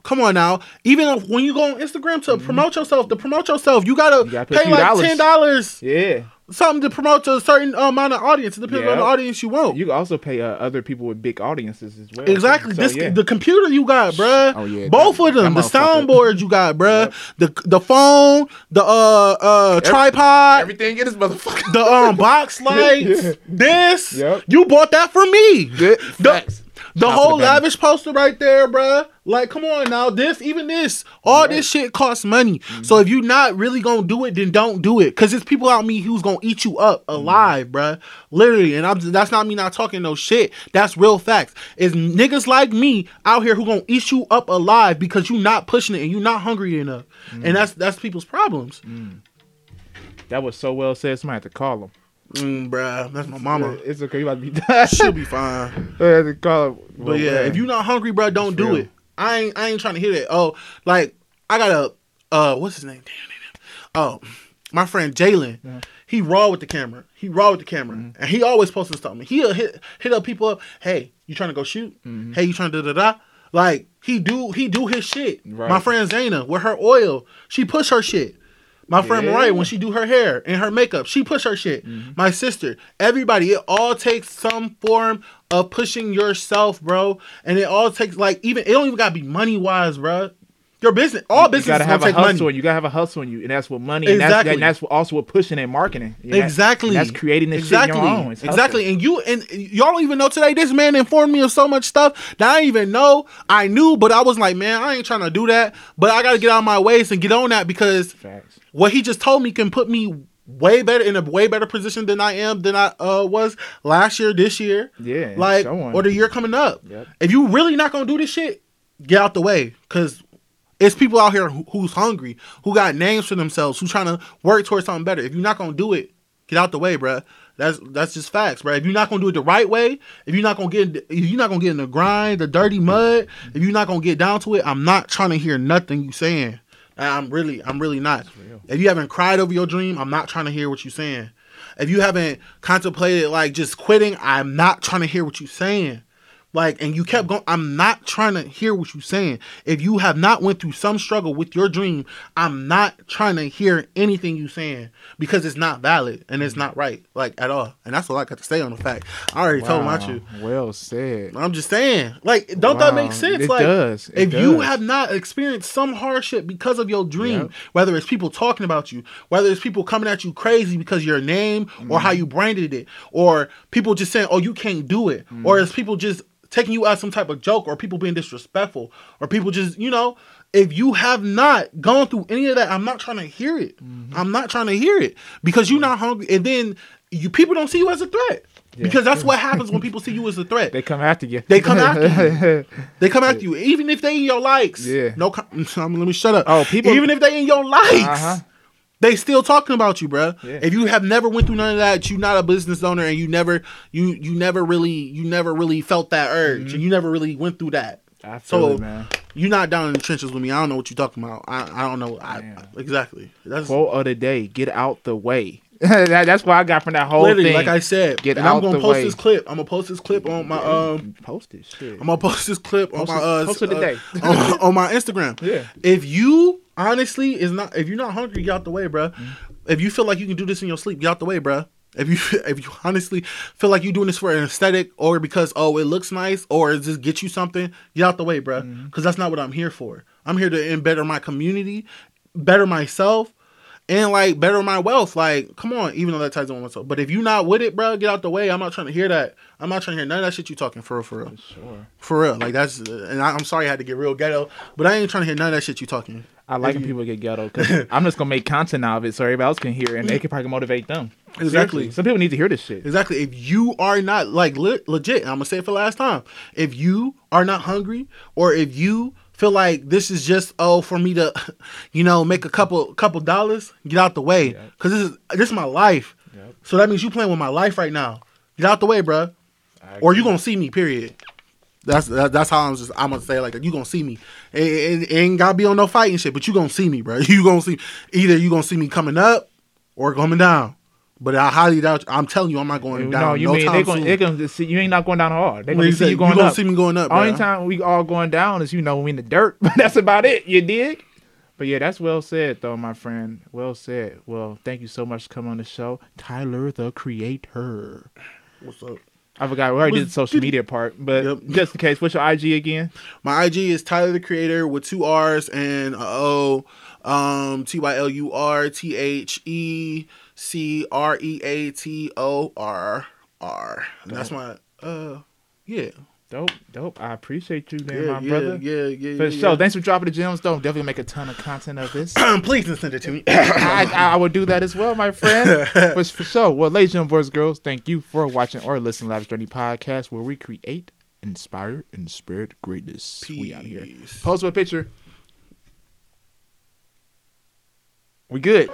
come on now. Even when you go on Instagram to mm-hmm. promote yourself, to promote yourself, you gotta, You gotta pay like ten dollars Yeah. Something to promote to a certain amount of audience. It depends on the audience you want. You can also pay uh, other people with big audiences as well. Exactly. So, this yeah. the computer you got, bruh. Oh, yeah. Both That- of them. The soundboard you got, bruh. The the phone, the uh uh tripod, Everything in this motherfucker. the um box lights, Yeah. this. Yep. You bought that for me. The, Facts. The Shout out to whole lavish poster right there, bruh. Like, come on now. This, even this, all Right. this shit costs money. Mm-hmm. So if you're not really gonna do it, then don't do it. Cause it's people out me who's gonna eat you up Mm-hmm. alive, bruh. Literally. And I'm that's not me not talking no shit. That's real facts. Is niggas like me out here who gonna eat you up alive because you not pushing it and you not hungry enough. Mm-hmm. And that's that's people's problems. That was so well said. Somebody had to call him. Mm, bruh. That's my mama. It's okay. You about to be done. She'll be fine. I had to call him. But yeah, if you're not hungry, bro, don't It's do real. it. I ain't I ain't trying to hear that. Oh, like I got a uh what's his name? Damn, damn, damn. Oh, my friend Jalen. Yeah. He raw with the camera. He raw with the camera, Mm-hmm. and he always posting something. He'll hit hit up people up. Hey, you trying to go shoot? Mm-hmm. Hey, you trying to da da da? Like he do he do his shit. Right. My friend Zayna with her oil, she push her shit. My friend Yeah. Mariah, when she do her hair and her makeup, she push her shit. Mm-hmm. My sister, everybody, it all takes some form of pushing yourself, bro. And it all takes like even it don't even gotta be money wise, bro. Your business, all you business gotta have a hustle, money. you gotta have a hustle in you, and that's what money. And that's, Exactly. and that's what, also what pushing and marketing. Exactly. and that's creating this exactly. shit on your own. It's hustle. exactly. And you and y'all don't even know today. This man informed me of so much stuff that I didn't even know. I knew, but I was like, man, I ain't trying to do that. But I gotta get out of my ways and get on that because Facts. what he just told me can put me way better in a way better position than I am than I uh, was last year, this year, Yeah. like so or the year coming up. Yep. If you really not gonna do this shit, get out the way because. It's people out here who, who's hungry, who got names for themselves, who trying to work towards something better. If you're not gonna do it, get out the way, bruh. That's that's just facts, bruh. If you're not gonna do it the right way, if you're not gonna get, if you're not gonna get in the grind, the dirty mud, if you're not gonna get down to it, I'm not trying to hear nothing you saying. I'm really, I'm really not. If you haven't cried over your dream, I'm not trying to hear what you're saying. If you haven't contemplated like just quitting, I'm not trying to hear what you're saying. Like, and you kept going. I'm not trying to hear what you're saying. If you have not went through some struggle with your dream, I'm not trying to hear anything you saying because it's not valid and it's not right, like at all. And that's all I got to say on the fact. I already told my Wow. truth. Well said. I'm just saying, like, don't that make sense? It like, does. It if you have not experienced some hardship because of your dream, Yep. whether it's people talking about you, whether it's people coming at you crazy because your name or Mm-hmm. how you branded it, or people just saying, "Oh, you can't do it," Mm-hmm. or it's people just taking you as some type of joke, or people being disrespectful, or people just, you know. If you have not gone through any of that, I'm not trying to hear it. Mm-hmm. I'm not trying to hear it because you're not hungry, and then you people don't see you as a threat. Because that's what happens when people see you as a threat. They come after you. They come after you. They come after you, even if they in your likes. Yeah. No, com- let me shut up. Oh, people- Even if they in your likes, Uh-huh. They still talking about you, bruh. Yeah. If you have never went through none of that, you not a business owner, and you never, you you never really, you never really felt that urge, and you never really went through that. I feel So it, man. you're not down in the trenches with me. I don't know what you're talking about. I, I don't know. I, Man. exactly. That's Quote of the day: Get out the way. that, that's what I got from that whole literally thing. like I said. Get and I'm out gonna the post way. this clip. I'm gonna post this clip on my um. post it. Shit. I'm gonna post this clip on my uh, post it uh, today. on, on my Instagram. Yeah. If you honestly is not if you're not hungry, get out the way, bruh. Mm-hmm. If you feel like you can do this in your sleep, get out the way, bruh. If you if you honestly feel like you're doing this for an aesthetic or because oh it looks nice or it just get you something, get out the way, bro. Because Mm-hmm. that's not what I'm here for. I'm here to better my community, better myself, and like better my wealth. Like, come on, even though that ties on myself. But if you not with it, bro, get out the way. I'm not trying to hear that. I'm not trying to hear none of that shit you talking for real, for real, Sure. for real. Like that's. And I, I'm sorry I had to get real ghetto, but I ain't trying to hear none of that shit you talking. I like when people get ghetto because I'm just gonna make content out of it so everybody else can hear it and they can probably motivate them. Exactly. Seriously. Some people need to hear this shit. Exactly. If you are not like le- legit, I'm gonna say it for the last time. If you are not hungry, or if you feel like this is just oh for me to, you know, make a couple couple dollars, get out the way, because this is this is my life. Yep. So that means you playing with my life right now. Get out the way, bro, or you gonna see me. Period. That's that, that's how I'm just I'm gonna say like you gonna see me. It, it, it ain't gotta be on no fighting shit, but you gonna see me, bro. You gonna see either you gonna see me coming up or coming down. But I highly doubt. I'm telling you, I'm not going down. no, you no mean time they going soon. they gonna see you ain't not going down hard. They What gonna you see say? you going gonna up. see me going up. Only bruh. time we all going down is you know we in the dirt, but that's about it. You dig? But yeah, that's well said though, my friend. Well said. Well, thank you so much for coming on the show, Tylur the Creator. What's up? I forgot we already did the Was- social media part, but Yep. just in case, what's your IG again? My IG is Tylur the Creator with two R's and a O. Um, T Y L U R T H E C R E A T O R R. That's my uh yeah. Dope, dope. I appreciate you, man, Yeah, my yeah, brother. yeah, yeah, For yeah, sure. Thanks for dropping the gems, though. Definitely make a ton of content of this. Please don't send it to me. I, I, I would do that as well, my friend. for, for sure. Well, ladies and boys, girls, thank you for watching or listening to Lavish Journey Podcast, where we create, inspire, and spread greatness. We out here. Post Pose with a picture. We good.